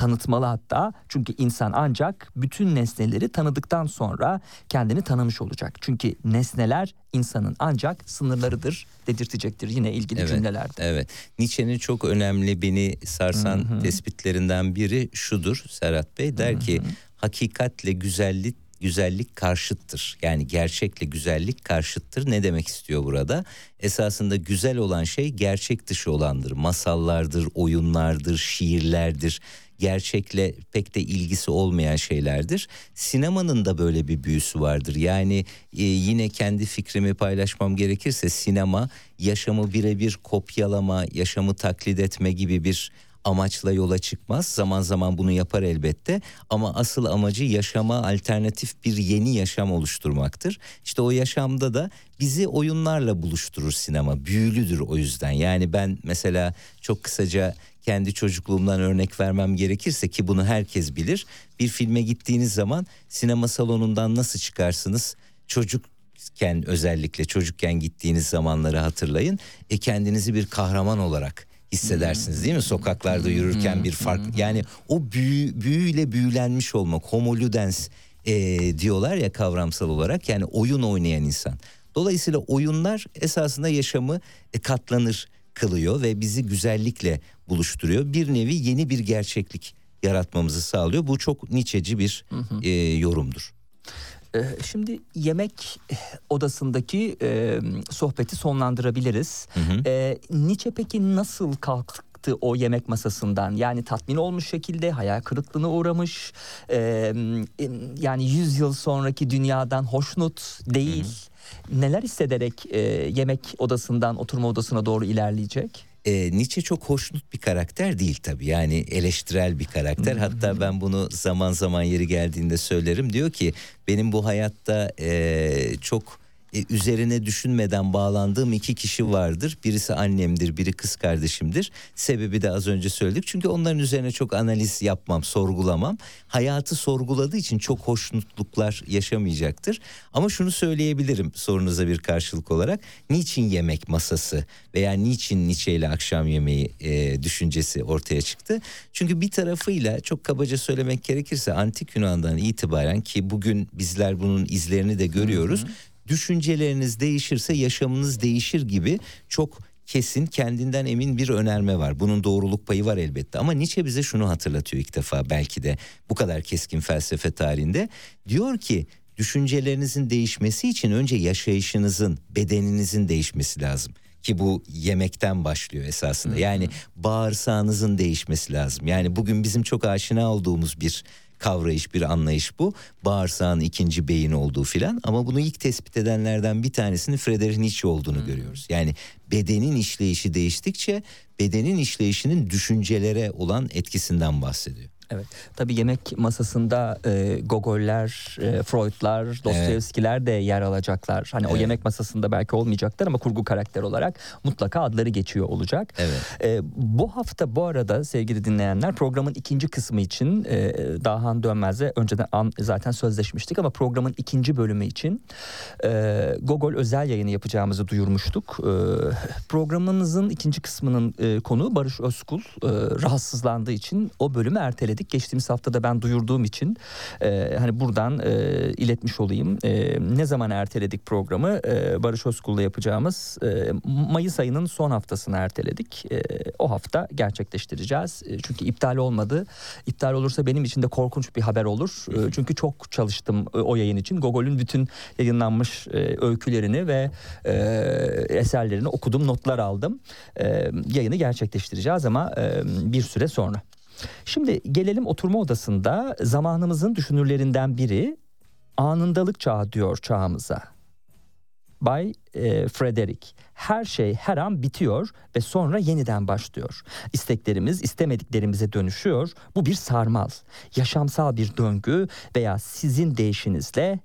tanıtmalı hatta. Çünkü insan ancak bütün nesneleri tanıdıktan sonra kendini tanımış olacak. Çünkü nesneler insanın ancak sınırlarıdır dedirtecektir yine ilgili Evet, cümlelerde. Evet. Nietzsche'nin çok önemli beni sarsan tespitlerinden biri şudur Serhat Bey. Der ki hakikatle güzellik güzellik karşıttır. Yani gerçekle güzellik karşıttır. Ne demek istiyor burada? Esasında güzel olan şey gerçek dışı olandır. Masallardır, oyunlardır, şiirlerdir. Gerçekle pek de ilgisi olmayan şeylerdir. Sinemanın da böyle bir büyüsü vardır. Yani e, yine kendi fikrimi paylaşmam gerekirse sinema yaşamı birebir kopyalama, yaşamı taklit etme gibi bir amaçla yola çıkmaz. Zaman zaman bunu yapar elbette ama asıl amacı yaşama alternatif bir yeni yaşam oluşturmaktır. İşte o yaşamda da bizi oyunlarla buluşturur sinema. Büyülüdür o yüzden. Yani ben mesela çok kısaca kendi çocukluğumdan örnek vermem gerekirse ki bunu herkes bilir. Bir filme gittiğiniz zaman sinema salonundan nasıl çıkarsınız? Çocukken özellikle çocukken gittiğiniz zamanları hatırlayın. E kendinizi bir kahraman olarak hissedersiniz değil mi? Sokaklarda yürürken bir fark yani o büyü, büyüyle büyülenmiş olmak homo ludens e, diyorlar ya kavramsal olarak yani oyun oynayan insan. Dolayısıyla oyunlar esasında yaşamı e, katlanır kılıyor ve bizi güzellikle buluşturuyor. Bir nevi yeni bir gerçeklik yaratmamızı sağlıyor. Bu çok Nietzsche'ci bir e, yorumdur. Ee, Şimdi yemek odasındaki e, sohbeti sonlandırabiliriz. Ee, Nietzsche peki nasıl kalktı o yemek masasından? Yani tatmin olmuş şekilde hayal kırıklığına uğramış. Ee, yani 100 yıl sonraki dünyadan hoşnut değil. Neler hissederek e, yemek odasından oturma odasına doğru ilerleyecek? E, Nietzsche çok hoşnut bir karakter değil tabii. Yani eleştirel bir karakter. Hatta ben bunu zaman zaman yeri geldiğinde söylerim. Diyor ki benim bu hayatta e, çok e, üzerine düşünmeden bağlandığım iki kişi vardır. Birisi annemdir, biri kız kardeşimdir. Sebebi de az önce söyledik. Çünkü onların üzerine çok analiz yapmam, sorgulamam. Hayatı sorguladığı için çok hoşnutluklar yaşamayacaktır. Ama şunu söyleyebilirim sorunuza bir karşılık olarak. Niçin yemek masası veya niçin Nietzsche ile akşam yemeği e, düşüncesi ortaya çıktı? Çünkü bir tarafıyla çok kabaca söylemek gerekirse antik Yunan'dan itibaren ki bugün bizler bunun izlerini de görüyoruz. Düşünceleriniz değişirse yaşamınız değişir gibi çok kesin kendinden emin bir önerme var. Bunun doğruluk payı var elbette ama Nietzsche bize şunu hatırlatıyor ilk defa belki de bu kadar keskin felsefe tarihinde. Diyor ki düşüncelerinizin değişmesi için önce yaşayışınızın, bedeninizin değişmesi lazım ki bu yemekten başlıyor esasında. Yani bağırsağınızın değişmesi lazım. Yani bugün bizim çok aşina olduğumuz bir kavrayış, bir anlayış bu. Bağırsağın ikinci beyin olduğu filan ama bunu ilk tespit edenlerden bir tanesinin Friedrich Nietzsche olduğunu görüyoruz. Yani bedenin işleyişi değiştikçe bedenin işleyişinin düşüncelere olan etkisinden bahsediyor. Evet. Tabii yemek masasında e, Gogol'ler, e, Freud'lar, Dostoyevski'ler de yer alacaklar. Hani o Evet. yemek masasında belki olmayacaklar ama kurgu karakter olarak mutlaka adları geçiyor olacak. Evet. E, bu hafta bu arada sevgili dinleyenler programın ikinci kısmı için e, Dahan Dönmez'e önceden an, zaten sözleşmiştik ama programın ikinci bölümü için e, Gogol özel yayını yapacağımızı duyurmuştuk. E, programımızın ikinci kısmının e, konuğu Barış Özkul e, rahatsızlandığı için o bölümü erteledik. Geçtiğimiz hafta da ben duyurduğum için e, hani buradan e, iletmiş olayım. E, ne zaman erteledik programı? E, Barış Özkul'la yapacağımız e, Mayıs ayının son haftasına erteledik. E, o hafta gerçekleştireceğiz. E, çünkü iptal olmadı. İptal olursa benim için de korkunç bir haber olur. E, çünkü çok çalıştım e, o yayın için. Gogol'ün bütün yayınlanmış e, öykülerini ve e, eserlerini okudum, notlar aldım. E, yayını gerçekleştireceğiz ama e, bir süre sonra. Şimdi gelelim oturma odasında zamanımızın düşünürlerinden biri anındalık çağı diyor çağımıza. Bay e, Frederick. Her şey her an bitiyor ve sonra yeniden başlıyor. İsteklerimiz istemediklerimize dönüşüyor. Bu bir sarmal, yaşamsal bir döngü veya sizin deyişinizle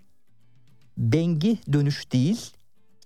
bengi dönüş değil,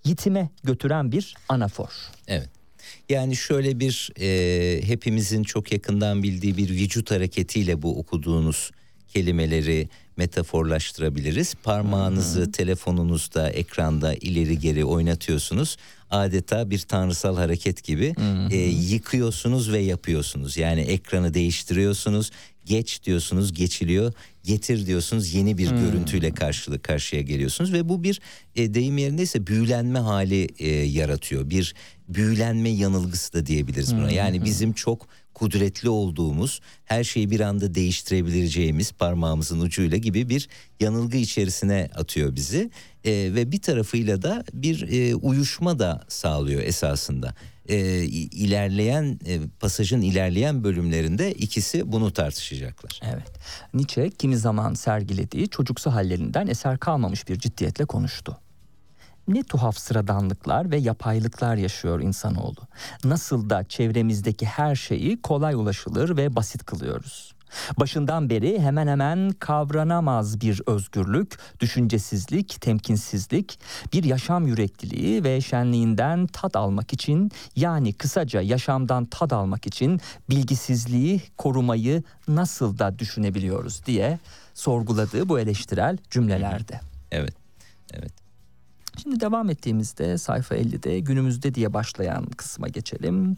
yitime götüren bir anafor. Evet. Yani şöyle bir e, hepimizin çok yakından bildiği bir vücut hareketiyle bu okuduğunuz kelimeleri metaforlaştırabiliriz. Parmağınızı telefonunuzda, ekranda ileri geri oynatıyorsunuz. Adeta bir tanrısal hareket gibi e, yıkıyorsunuz ve yapıyorsunuz. Yani ekranı değiştiriyorsunuz. Geç diyorsunuz, geçiliyor. Getir diyorsunuz, yeni bir görüntüyle karşılık karşıya geliyorsunuz ve bu bir e, deyim yerindeyse büyülenme hali e, yaratıyor. Bir büyülenme yanılgısı da diyebiliriz buna. Yani bizim çok kudretli olduğumuz, her şeyi bir anda değiştirebileceğimiz parmağımızın ucuyla gibi bir yanılgı içerisine atıyor bizi. E, ve bir tarafıyla da bir e, uyuşma da sağlıyor esasında. E, ilerleyen e, pasajın ilerleyen bölümlerinde ikisi bunu tartışacaklar. Evet. Nietzsche kimi zaman sergilediği çocuksu hallerinden eser kalmamış bir ciddiyetle konuştu. Ne tuhaf sıradanlıklar ve yapaylıklar yaşıyor insanoğlu. Nasıl da çevremizdeki her şeyi kolay ulaşılır ve basit kılıyoruz. Başından beri hemen hemen kavranamaz bir özgürlük, düşüncesizlik, temkinsizlik, bir yaşam yürekliliği ve şenliğinden tad almak için yani kısaca yaşamdan tad almak için bilgisizliği korumayı nasıl da düşünebiliyoruz diye sorguladığı bu eleştirel cümlelerde. Evet. Evet. Şimdi devam ettiğimizde sayfa 50'de günümüzde diye başlayan kısma geçelim.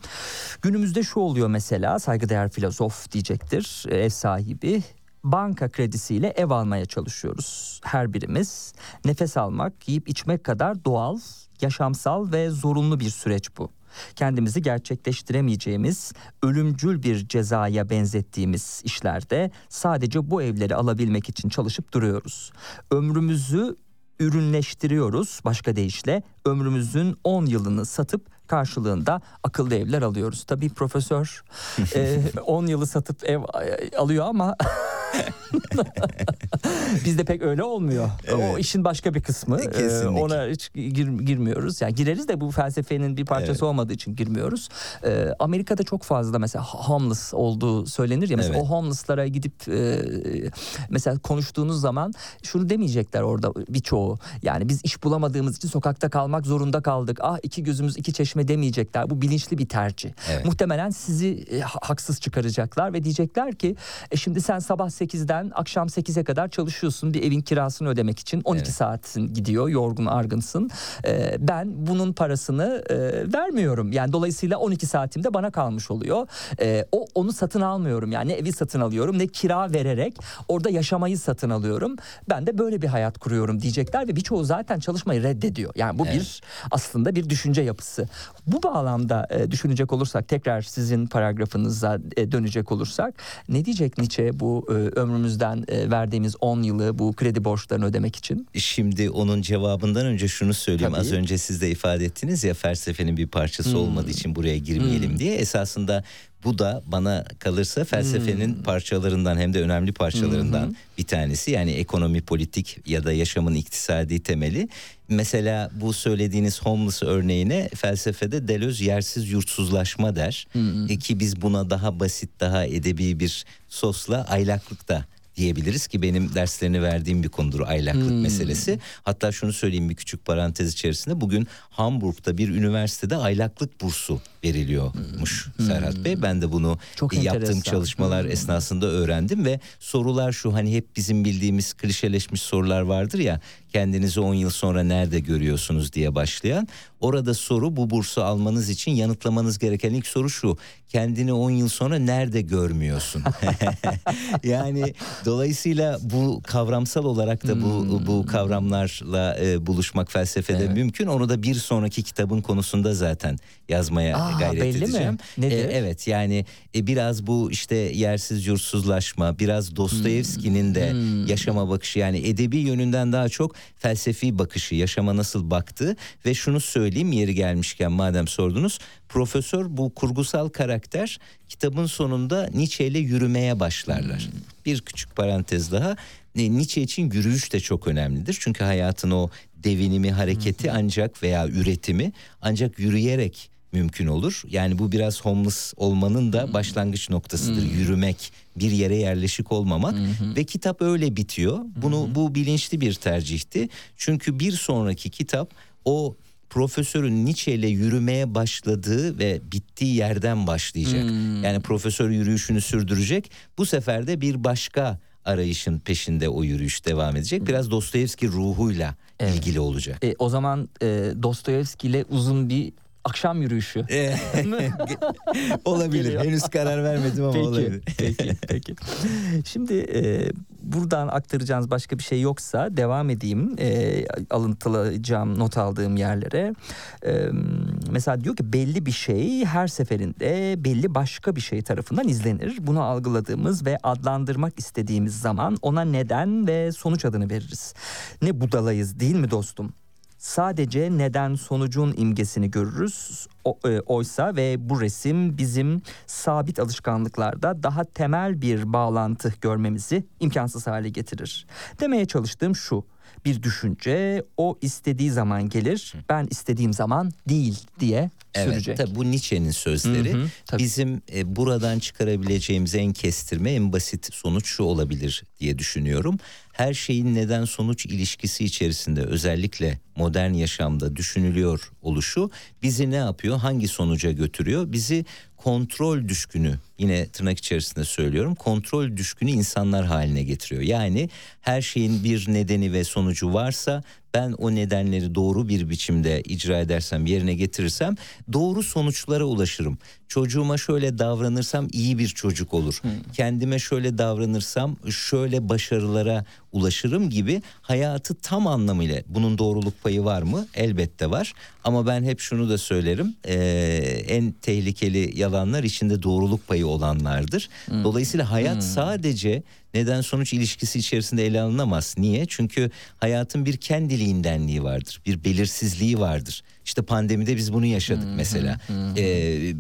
Günümüzde şu oluyor mesela saygıdeğer filozof diyecektir ev sahibi. Banka kredisiyle ev almaya çalışıyoruz her birimiz. Nefes almak, yiyip içmek kadar doğal, yaşamsal ve zorunlu bir süreç bu. Kendimizi gerçekleştiremeyeceğimiz, ölümcül bir cezaya benzettiğimiz işlerde sadece bu evleri alabilmek için çalışıp duruyoruz. Ömrümüzü ürünleştiriyoruz başka deyişle ömrümüzün 10 yılını satıp karşılığında akıllı evler alıyoruz. Tabii profesör e, 10 yılı satıp ev e, alıyor ama bizde pek öyle olmuyor. O Evet. işin başka bir kısmı. E, Kesinlikle. ona hiç gir- girmiyoruz. Yani gireriz de bu felsefenin bir parçası Evet. olmadığı için girmiyoruz. E, Amerika'da çok fazla mesela homeless olduğu söylenir ya. Mesela Evet. o homeless'lara gidip e, mesela konuştuğunuz zaman şunu demeyecekler orada birçoğu. Yani biz iş bulamadığımız için sokakta kalmak zorunda kaldık. Ah iki gözümüz iki çeşme demeyecekler. Bu bilinçli bir tercih. Evet. Muhtemelen sizi e, ha- haksız çıkaracaklar ve diyecekler ki e, şimdi sen sabah 8'den akşam 8'e kadar çalışıyorsun bir evin kirasını ödemek için 12 Evet. saatin gidiyor yorgun argınsın. E, ben bunun parasını e, vermiyorum. Yani dolayısıyla 12 saatim de bana kalmış oluyor. E, o onu satın almıyorum. Yani ne evi satın alıyorum ne kira vererek orada yaşamayı satın alıyorum. Ben de böyle bir hayat kuruyorum diyecekler ve birçoğu zaten çalışmayı reddediyor. Yani bu Evet. bir aslında bir düşünce yapısı. Bu bağlamda e, düşünecek olursak tekrar sizin paragrafınıza e, dönecek olursak ne diyecek Nietzsche bu e, ömrümüzden e, verdiğimiz 10 yılı bu kredi borçlarını ödemek için? Şimdi onun cevabından önce şunu söyleyeyim. Tabii. Hmm. Az önce siz de ifade ettiniz ya felsefenin bir parçası olmadığı için buraya girmeyelim diye. Esasında Bu da bana kalırsa felsefenin Hmm. parçalarından hem de önemli parçalarından bir tanesi. Yani ekonomi, politik ya da yaşamın iktisadi temeli. Mesela bu söylediğiniz homeless örneğine felsefede Deleuze yersiz yurtsuzlaşma der. E ki biz buna daha basit, daha edebi bir sosla aylaklık da diyebiliriz ki benim derslerini verdiğim bir konudur aylaklık meselesi. Hatta şunu söyleyeyim bir küçük parantez içerisinde bugün Hamburg'da bir üniversitede aylaklık bursu veriliyormuş Serhat Bey. Ben de bunu Çok yaptığım enteresan. çalışmalar esnasında öğrendim ve sorular şu hani hep bizim bildiğimiz klişeleşmiş sorular vardır ya kendinizi 10 yıl sonra nerede görüyorsunuz diye başlayan. Orada soru bu bursu almanız için yanıtlamanız gereken ilk soru şu. Kendini 10 yıl sonra nerede görmüyorsun? yani dolayısıyla bu kavramsal olarak da bu bu kavramlarla e, buluşmak felsefede mümkün. Onu da bir sonraki kitabın konusunda zaten yazmaya Aa, gayret belli mi? edeceğim. Nedir? E, evet yani e, biraz bu işte yersiz yurtsuzlaşma, biraz Dostoyevski'nin de yaşama bakışı yani edebi yönünden daha çok felsefi bakışı, yaşama nasıl baktığı ve şunu söyleyeyim yeri gelmişken madem sordunuz. Profesör bu kurgusal karakter kitabın sonunda Nietzsche ile yürümeye başlarlar. Bir küçük parantez daha. E, Nietzsche için yürüyüş de çok önemlidir. Çünkü hayatın o devinimi, hareketi ancak veya üretimi ancak yürüyerek mümkün olur. Yani bu biraz homeless olmanın da başlangıç noktasıdır. Yürümek, bir yere yerleşik olmamak ve kitap öyle bitiyor. Bunu bu bilinçli bir tercihti. Çünkü bir sonraki kitap o profesörün Nietzsche ile yürümeye başladığı ve bittiği yerden başlayacak. Yani profesör yürüyüşünü sürdürecek. Bu sefer de bir başka arayışın peşinde o yürüyüş devam edecek. Biraz Dostoyevski ruhuyla ilgili olacak. E, o zaman e, Dostoyevski ile uzun bir akşam yürüyüşü. Olabilir. Geliyor. Henüz karar vermedim ama Peki, olabilir. peki, peki. Şimdi e, buradan aktaracağınız başka bir şey yoksa devam edeyim. E, alıntılayacağım, not aldığım yerlere. E, mesela diyor ki belli bir şey her seferinde belli başka bir şey tarafından izlenir. Bunu algıladığımız ve adlandırmak istediğimiz zaman ona neden ve sonuç adını veririz. Ne budalayız değil mi dostum? Sadece neden sonucun imgesini görürüz. E, oysa ve bu resim bizim sabit alışkanlıklarda daha temel bir bağlantı görmemizi imkansız hale getirir. Demeye çalıştığım şu. Bir düşünce o istediği zaman gelir, ben istediğim zaman değil diye Evet, sürecek. tabii bu Nietzsche'nin sözleri. Hı hı, tabii. Bizim e, buradan çıkarabileceğimiz en kestirme, en basit sonuç şu olabilir diye düşünüyorum. Her şeyin neden sonuç ilişkisi içerisinde özellikle modern yaşamda düşünülüyor oluşu bizi ne yapıyor? Hangi sonuca götürüyor? Bizi kontrol düşkünü yine tırnak içerisinde söylüyorum kontrol düşkünü insanlar haline getiriyor. Yani her şeyin bir nedeni ve sonucu varsa ben o nedenleri doğru bir biçimde icra edersem yerine getirirsem doğru sonuçlara ulaşırım. Çocuğuma şöyle davranırsam iyi bir çocuk olur. Kendime şöyle davranırsam şöyle başarılara ulaşırım gibi hayatı tam anlamıyla bunun doğruluk payı var mı? Elbette var. Ama ben hep şunu da söylerim. eee, en tehlikeli yalanlar içinde doğruluk payı olanlardır. Dolayısıyla hayat sadece neden sonuç ilişkisi içerisinde ele alınamaz. Niye? Çünkü hayatın bir kendiliğindenliği vardır. Bir belirsizliği vardır. İşte pandemide biz bunu yaşadık mesela. Ee,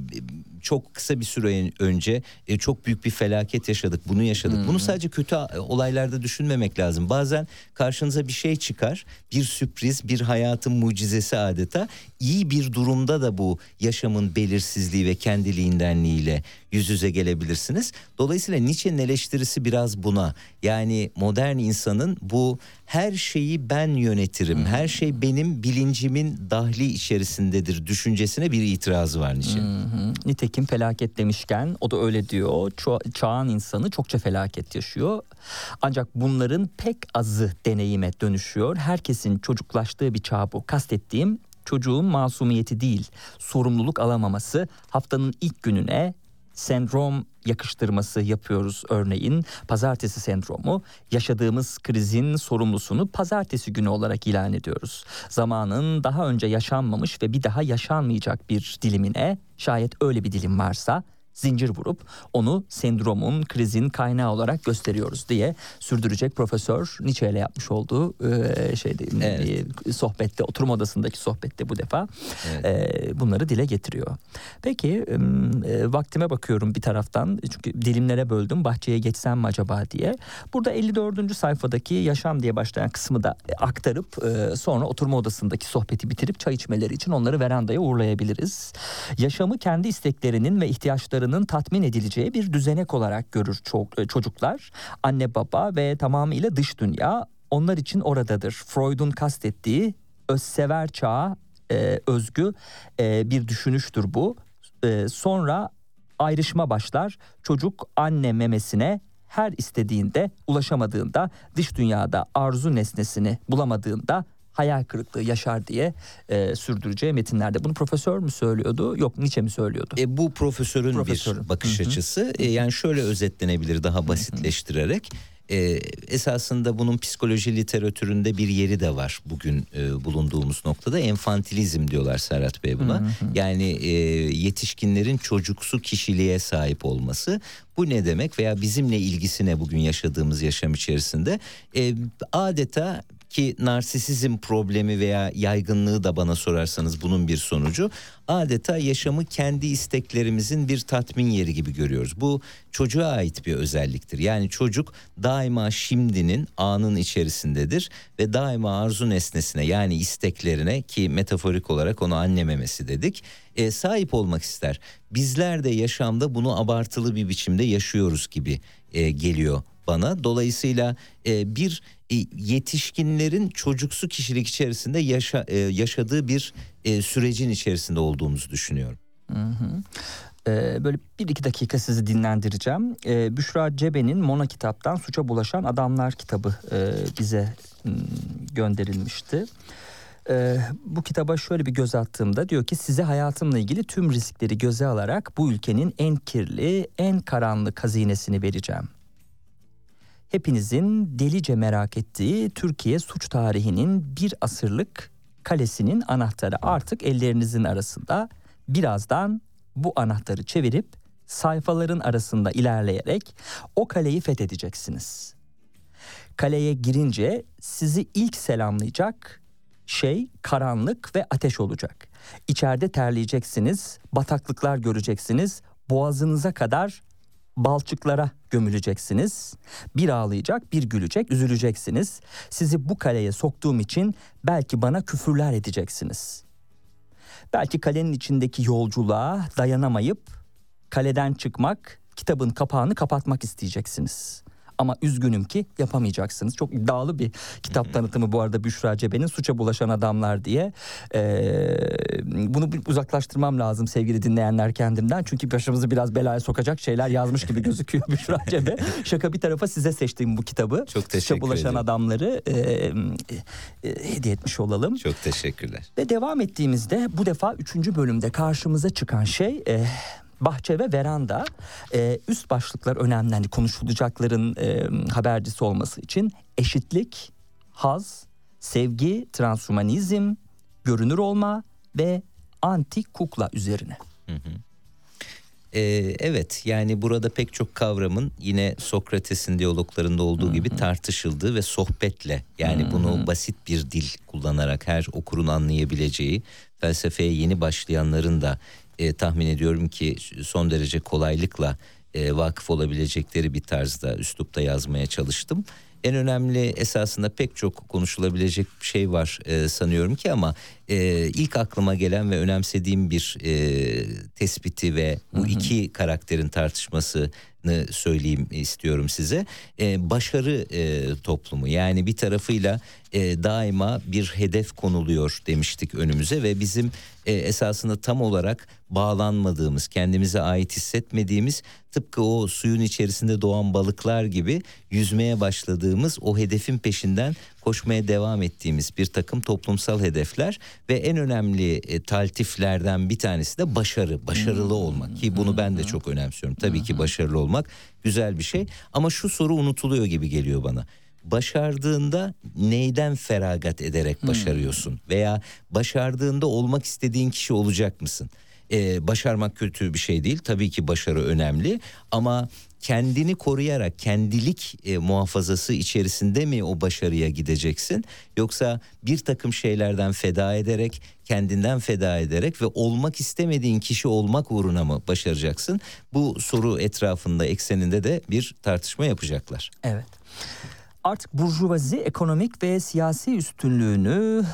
çok kısa bir süre önce e, çok büyük bir felaket yaşadık. Bunu yaşadık. Bunu sadece kötü a- olaylarda düşünmemek lazım. Bazen karşınıza bir şey çıkar. Bir sürpriz, bir hayatın mucizesi adeta. İyi bir durumda da bu yaşamın belirsizliği ve kendiliğindenliğiyle yüz yüze gelebilirsiniz. Dolayısıyla Nietzsche'nin eleştirisi biraz buna. Yani modern insanın bu her şeyi ben yönetirim. Her şey benim bilincimin dahli içerisindedir düşüncesine bir itirazı var Nietzsche'nin. Hı, Nitekim felaket demişken o da öyle diyor. Ço- çağın insanı çokça felaket yaşıyor. Ancak bunların pek azı deneyime dönüşüyor. Herkesin çocuklaştığı bir çağ bu. Kastettiğim çocuğun masumiyeti değil, sorumluluk alamaması. Haftanın ilk gününe sendrom yakıştırması yapıyoruz örneğin. Pazartesi sendromu yaşadığımız krizin sorumlusunu pazartesi günü olarak ilan ediyoruz. Zamanın daha önce yaşanmamış ve bir daha yaşanmayacak bir dilimine şayet öyle bir dilim varsa zincir vurup onu sendromun, krizin kaynağı olarak gösteriyoruz diye sürdürecek Profesör Nietzsche ile yapmış olduğu e, şeyde Evet. e, sohbette, oturma odasındaki sohbette bu defa Evet. e, bunları dile getiriyor. Peki e, vaktime bakıyorum bir taraftan çünkü dilimlere böldüm bahçeye geçsem mi acaba diye. Burada 54. sayfadaki yaşam diye başlayan kısmı da e, aktarıp e, sonra oturma odasındaki sohbeti bitirip çay içmeleri için onları verandaya uğurlayabiliriz. Yaşamı kendi isteklerinin ve ihtiyaçlarının tatmin edileceği bir düzenek olarak görür e, çocuklar. Anne baba ve tamamıyla dış dünya onlar için oradadır. Freud'un kastettiği özsever çağa e, özgü e, bir düşünüştür bu. E, sonra ayrışma başlar. Çocuk anne memesine her istediğinde ulaşamadığında dış dünyada arzu nesnesini bulamadığında hayal kırıklığı yaşar diye e, sürdüreceği metinlerde. Bunu profesör mü söylüyordu? Yok Nietzsche mi söylüyordu? E, bu profesörün, Profesörün. bir bakış Hı hı. açısı. E, yani şöyle özetlenebilir daha basitleştirerek. E, esasında bunun psikoloji literatüründe bir yeri de var bugün e, bulunduğumuz noktada. Enfantilizm diyorlar Serhat Bey buna. Yani e, yetişkinlerin çocuksu kişiliğe sahip olması. Bu ne demek veya bizimle ilgisi ne bugün yaşadığımız yaşam içerisinde? E, adeta ki narsisizm problemi veya yaygınlığı da bana sorarsanız bunun bir sonucu adeta yaşamı kendi isteklerimizin bir tatmin yeri gibi görüyoruz. Bu çocuğa ait bir özelliktir. Yani çocuk daima şimdinin anın içerisindedir ve daima arzu nesnesine yani isteklerine ki metaforik olarak onu anne memesi dedik e, sahip olmak ister. Bizler de yaşamda bunu abartılı bir biçimde yaşıyoruz gibi e, geliyor bana. Dolayısıyla e, bir e, yetişkinlerin çocuksu kişilik içerisinde yaşa, e, yaşadığı bir e, sürecin içerisinde olduğumuzu düşünüyorum. Ee, böyle bir iki dakika sizi dinlendireceğim. Ee, Büşra Cebe'nin Mona kitaptan Suça Bulaşan Adamlar kitabı e, bize gönderilmişti. Ee, bu kitaba şöyle bir göz attığımda diyor ki size hayatımla ilgili tüm riskleri göze alarak bu ülkenin en kirli, en karanlık hazinesini vereceğim. Hepinizin delice merak ettiği Türkiye suç tarihinin bir asırlık kalesinin anahtarı artık ellerinizin arasında. Birazdan bu anahtarı çevirip sayfaların arasında ilerleyerek o kaleyi fethedeceksiniz. Kaleye girince sizi ilk selamlayacak şey karanlık ve ateş olacak. İçeride terleyeceksiniz, bataklıklar göreceksiniz, boğazınıza kadar balçıklara gömüleceksiniz. Bir ağlayacak, bir gülecek, üzüleceksiniz. Sizi bu kaleye soktuğum için belki bana küfürler edeceksiniz. Belki kalenin içindeki yolculuğa dayanamayıp kaleden çıkmak, kitabın kapağını kapatmak isteyeceksiniz. Ama üzgünüm ki yapamayacaksınız. Çok iddialı bir kitap tanıtımı bu arada Büşra Cebe'nin Suça Bulaşan Adamlar diye. Ee, bunu bir uzaklaştırmam lazım sevgili dinleyenler kendimden. Çünkü başımızı biraz belaya sokacak şeyler yazmış gibi gözüküyor Büşra Cebe. Şaka bir tarafa size seçtiğim bu kitabı. Çok Suça teşekkür Bulaşan ederim. Adamları e, e, hediye etmiş olalım. Çok teşekkürler. Ve devam ettiğimizde bu defa üçüncü bölümde karşımıza çıkan şey e, bahçe ve veranda. E, üst başlıklar önemli hani konuşulacakların e, habercisi olması için eşitlik, haz, sevgi, transhumanizm, görünür olma ve anti kukla üzerine. Ee, evet yani burada pek çok kavramın yine Sokrates'in diyaloglarında olduğu gibi tartışıldığı ve sohbetle yani bunu basit bir dil kullanarak her okurun anlayabileceği felsefeye yeni başlayanların da e, tahmin ediyorum ki son derece kolaylıkla e, vakıf olabilecekleri bir tarzda üslupta yazmaya çalıştım. En önemli esasında pek çok konuşulabilecek bir şey var e, sanıyorum ki ama e, ilk aklıma gelen ve önemsediğim bir e, tespiti ve bu iki karakterin tartışmasını söyleyeyim istiyorum size. E, başarı e, toplumu yani bir tarafıyla e, daima bir hedef konuluyor demiştik önümüze ve bizim e, esasında tam olarak bağlanmadığımız, kendimize ait hissetmediğimiz tıpkı o suyun içerisinde doğan balıklar gibi yüzmeye başladığımız o hedefin peşinden koşmaya devam ettiğimiz bir takım toplumsal hedefler ve en önemli e, taltiflerden bir tanesi de başarı, başarılı olmak ki bunu ben de çok önemsiyorum. Tabii ki başarılı olmak güzel bir şey ama şu soru unutuluyor gibi geliyor bana. Başardığında neyden feragat ederek başarıyorsun veya başardığında olmak istediğin kişi olacak mısın? Ee, başarmak kötü bir şey değil. Tabii ki başarı önemli ama kendini koruyarak kendilik e, muhafazası içerisinde mi o başarıya gideceksin yoksa bir takım şeylerden feda ederek kendinden feda ederek ve olmak istemediğin kişi olmak uğruna mı başaracaksın? Bu soru etrafında ekseninde de bir tartışma yapacaklar. Evet. Artık burjuvazi ekonomik ve siyasi üstünlüğünü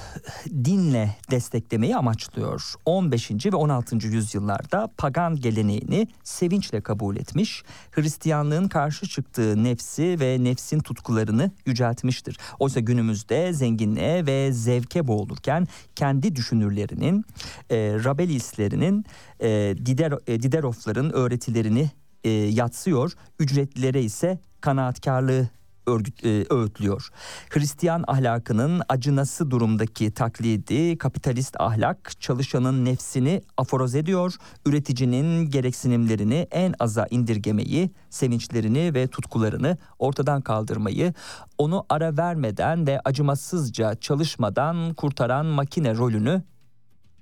dinle desteklemeyi amaçlıyor. 15. ve 16. yüzyıllarda pagan geleneğini sevinçle kabul etmiş, Hristiyanlığın karşı çıktığı nefsi ve nefsin tutkularını yüceltmiştir. Oysa günümüzde zenginliğe ve zevke boğulurken kendi düşünürlerinin, e, Rabelislerinin, e, Dider, e, Diderofların öğretilerini e, yatsıyor, ücretlilere ise kanaatkarlığı örgüt, e, öğütlüyor. Hristiyan ahlakının acınası durumdaki taklidi kapitalist ahlak çalışanın nefsini aforoz ediyor, üreticinin gereksinimlerini en aza indirgemeyi, sevinçlerini ve tutkularını ortadan kaldırmayı, onu ara vermeden ve acımasızca çalışmadan kurtaran makine rolünü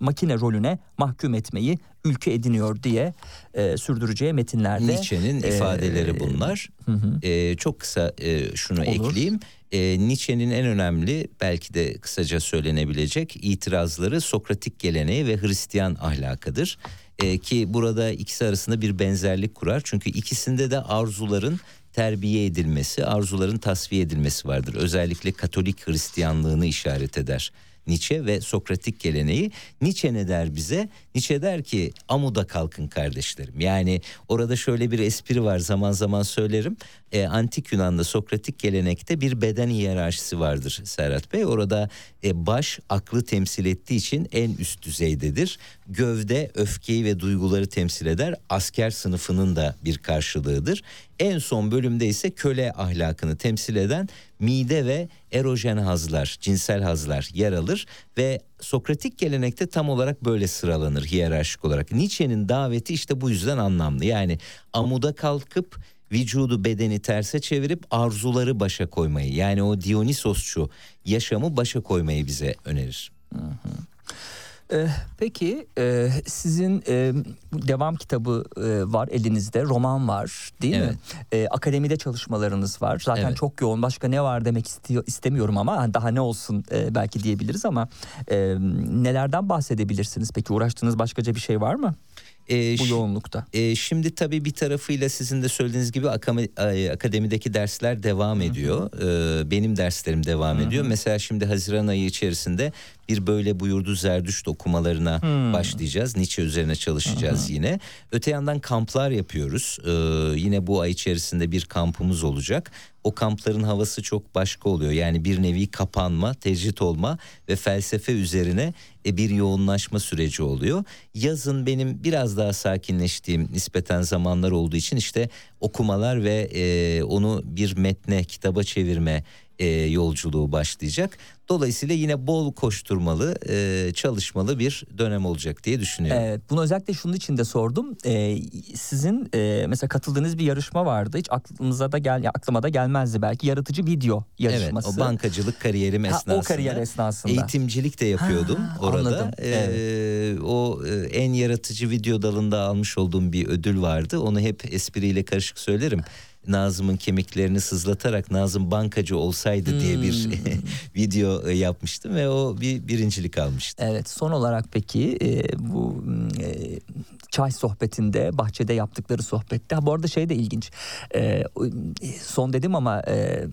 makine rolüne mahkum etmeyi ülke ediniyor diye e, sürdüreceği metinlerde. Nietzsche'nin e, ifadeleri bunlar. Hı hı. E, çok kısa e, şunu Olur. ekleyeyim. E, Nietzsche'nin en önemli belki de kısaca söylenebilecek itirazları Sokratik geleneği ve Hristiyan ahlakıdır. E, ki burada ikisi arasında bir benzerlik kurar. Çünkü ikisinde de arzuların terbiye edilmesi, arzuların tasfiye edilmesi vardır. Özellikle Katolik Hristiyanlığını işaret eder. Nietzsche ve Sokratik geleneği. Nietzsche ne der bize? Nietzsche der ki amuda kalkın kardeşlerim. Yani orada şöyle bir espri var zaman zaman söylerim. E, Antik Yunan'da Sokratik gelenekte bir beden hiyerarşisi vardır Serhat Bey. Orada e, baş aklı temsil ettiği için en üst düzeydedir. Gövde öfkeyi ve duyguları temsil eder. Asker sınıfının da bir karşılığıdır. En son bölümde ise köle ahlakını temsil eden mide ve erojen hazlar, cinsel hazlar yer alır ve Sokratik gelenekte tam olarak böyle sıralanır hiyerarşik olarak. Nietzsche'nin daveti işte bu yüzden anlamlı. Yani amuda kalkıp vücudu bedeni terse çevirip arzuları başa koymayı yani o Dionysosçu yaşamı başa koymayı bize önerir. Ee, peki e, sizin e, devam kitabı e, var elinizde roman var değil mi? E, akademide çalışmalarınız var zaten Evet. çok yoğun başka ne var demek istiyor istemiyorum ama daha ne olsun e, belki diyebiliriz ama e, nelerden bahsedebilirsiniz peki uğraştığınız başkaca bir şey var mı Ee, bu yoğunlukta? E, şimdi tabii bir tarafıyla sizin de söylediğiniz gibi akame- akademideki dersler devam ediyor. E, benim derslerim devam ediyor. Mesela şimdi Haziran ayı içerisinde bir böyle buyurdu Zerdüşt okumalarına başlayacağız. Nietzsche üzerine çalışacağız yine. Öte yandan kamplar yapıyoruz. E, yine bu ay içerisinde bir kampımız olacak. O kampların havası çok başka oluyor. Yani bir nevi kapanma, tecrit olma ve felsefe üzerine e, bir yoğunlaşma süreci oluyor. Yazın benim biraz daha sakinleştiğim nispeten zamanlar olduğu için işte okumalar ve e, onu bir metne, kitaba çevirme e, yolculuğu başlayacak. Dolayısıyla yine bol koşturmalı, e, çalışmalı bir dönem olacak diye düşünüyorum. Evet, bunu özellikle şunun için de sordum. Ee, sizin e, mesela katıldığınız bir yarışma vardı. Hiç aklımıza da gel, aklıma da gelmezdi belki. Yaratıcı video Evet, yarışması. o bankacılık kariyerim Ha, esnasında. o kariyer esnasında. Eğitimcilik de yapıyordum Ha, orada. anladım, Ee, O e, en yaratıcı video dalında almış olduğum bir ödül vardı. Onu hep espriyle karışık söylerim. Nazım'ın kemiklerini sızlatarak Nazım bankacı olsaydı diye bir Hmm. video e, yapmıştım ve o bir birincilik almıştı. Evet son olarak peki e, bu e, çay sohbetinde bahçede yaptıkları sohbette bu arada şey de ilginç E, o- son dedim ama e,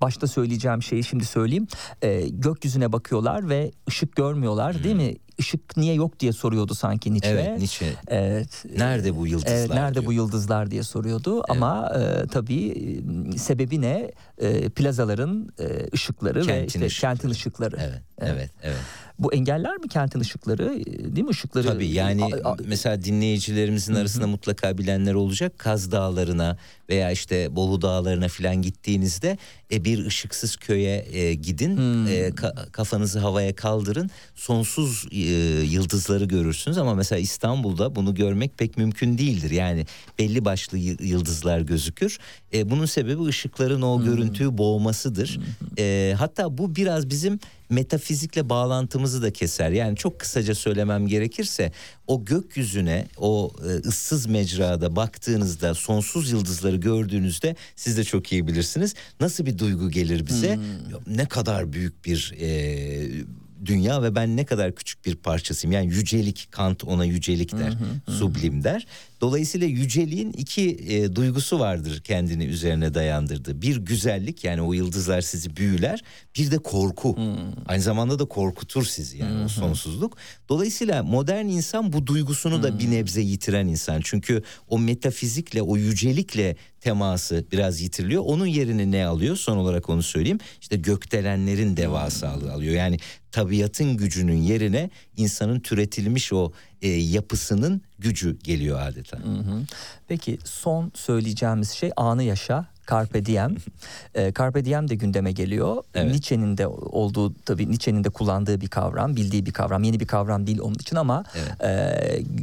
başta söyleyeceğim şeyi şimdi söyleyeyim E, gökyüzüne bakıyorlar ve ışık görmüyorlar değil mi Işık niye yok diye soruyordu sanki Nietzsche. Evet Nietzsche Evet. nerede bu yıldızlar Evet, nerede diyor. bu yıldızlar diye soruyordu ama e, tabii e, sebebi ne? E, plazaların e, ışıkları ve Kentin işte ışıkları. kentin ışıkları. Evet, evet, evet. Bu engeller mi kentin ışıkları? E, Değil mi ışıkları? Tabii yani A- a- mesela dinleyicilerimizin arasında mutlaka bilenler olacak. Kaz Dağları'na veya işte Bolu Dağları'na falan gittiğinizde e, bir ışıksız köye e, gidin. Hmm. E, ka- kafanızı havaya kaldırın. Sonsuz e, yıldızları görürsünüz ama mesela İstanbul'da bunu görmek pek mümkün değildir. Yani belli başlı yıldızlar gözükür. E, bunun sebebi ışıkların Hmm. o görüntüyü boğmasıdır. E, hatta bu biraz bizim metafizikle bağlantımızı da keser. Yani çok kısaca söylemem gerekirse o gökyüzüne o e, ıssız mecrada baktığınızda sonsuz yıldızları gördüğünüzde siz de çok iyi bilirsiniz. Nasıl bir duygu gelir bize? Ne kadar büyük bir e, dünya ve ben ne kadar küçük bir parçasıyım. Yani yücelik Kant ona yücelik der, sublim der. Dolayısıyla yüceliğin iki e, duygusu vardır kendini üzerine dayandırdığı. Bir güzellik yani o yıldızlar sizi büyüler. Bir de korku. Aynı zamanda da korkutur sizi yani o sonsuzluk. Dolayısıyla modern insan bu duygusunu da bir nebze yitiren insan. Çünkü o metafizikle o yücelikle teması biraz yitiriliyor. Onun yerini ne alıyor? Son olarak onu söyleyeyim. İşte gökdelenlerin devasalığı alıyor. Yani tabiatın gücünün yerine insanın türetilmiş o e, yapısının gücü geliyor adeta. Peki son söyleyeceğimiz şey anı yaşa. Carpe diem. Ee, Carpe diem de gündeme geliyor. Evet. Nietzsche'nin de olduğu tabii Nietzsche'nin de kullandığı bir kavram, bildiği bir kavram. Yeni bir kavram değil onun için ama e,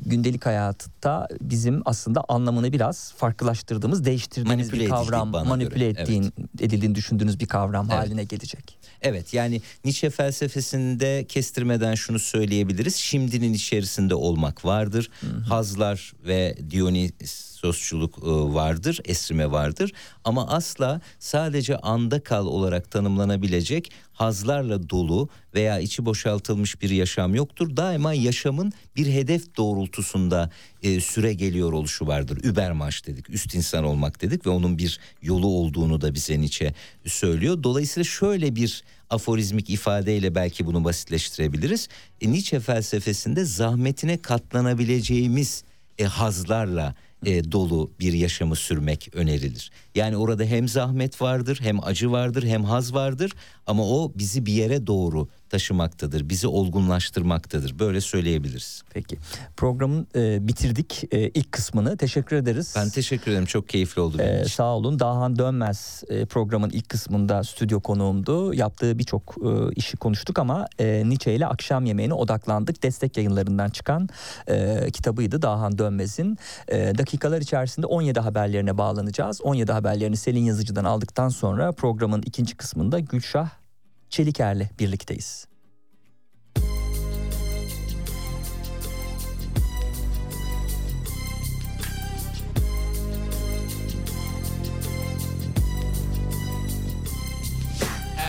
gündelik hayatta bizim aslında anlamını biraz farklılaştırdığımız, değiştirdiğimiz Manipüle bir kavram, manipüle göre, ettiğin, edildiğini düşündüğünüz bir kavram Evet. haline gelecek. Evet yani Nietzsche felsefesinde kestirmeden şunu söyleyebiliriz. Şimdinin içerisinde olmak vardır. Hazlar ve Dionysosçuluk e, vardır, esrime vardır. Ama asla sadece anda kal olarak tanımlanabilecek hazlarla dolu veya içi boşaltılmış bir yaşam yoktur. Daima yaşamın bir hedef doğrultusunda e, süre geliyor oluşu vardır. Übermensch dedik, üst insan olmak dedik ve onun bir yolu olduğunu da bize Nietzsche söylüyor. Dolayısıyla şöyle bir aforizmik ifadeyle belki bunu basitleştirebiliriz. E, Nietzsche felsefesinde zahmetine katlanabileceğimiz e, hazlarla e, dolu bir yaşamı sürmek önerilir. Yani orada hem zahmet vardır, hem acı vardır, hem haz vardır ama o bizi bir yere doğru taşımaktadır, bizi olgunlaştırmaktadır. Böyle söyleyebiliriz. Peki. Programın e, bitirdik e, ilk kısmını. Teşekkür ederiz. Ben teşekkür ederim. Çok keyifli oldu benim Ee, için. sağ olun. Dahan Dönmez e, programın ilk kısmında stüdyo konuğumdu. Yaptığı birçok e, işi konuştuk ama e, Nietzsche ile akşam yemeğine odaklandık. Destek yayınlarından çıkan e, kitabıydı Dahan Dönmez'in. E, dakikalar içerisinde 17 haberlerine bağlanacağız. 17 haberlerini Selin Yazıcı'dan aldıktan sonra programın ikinci kısmında Gülşah Çeliker'le birlikteyiz.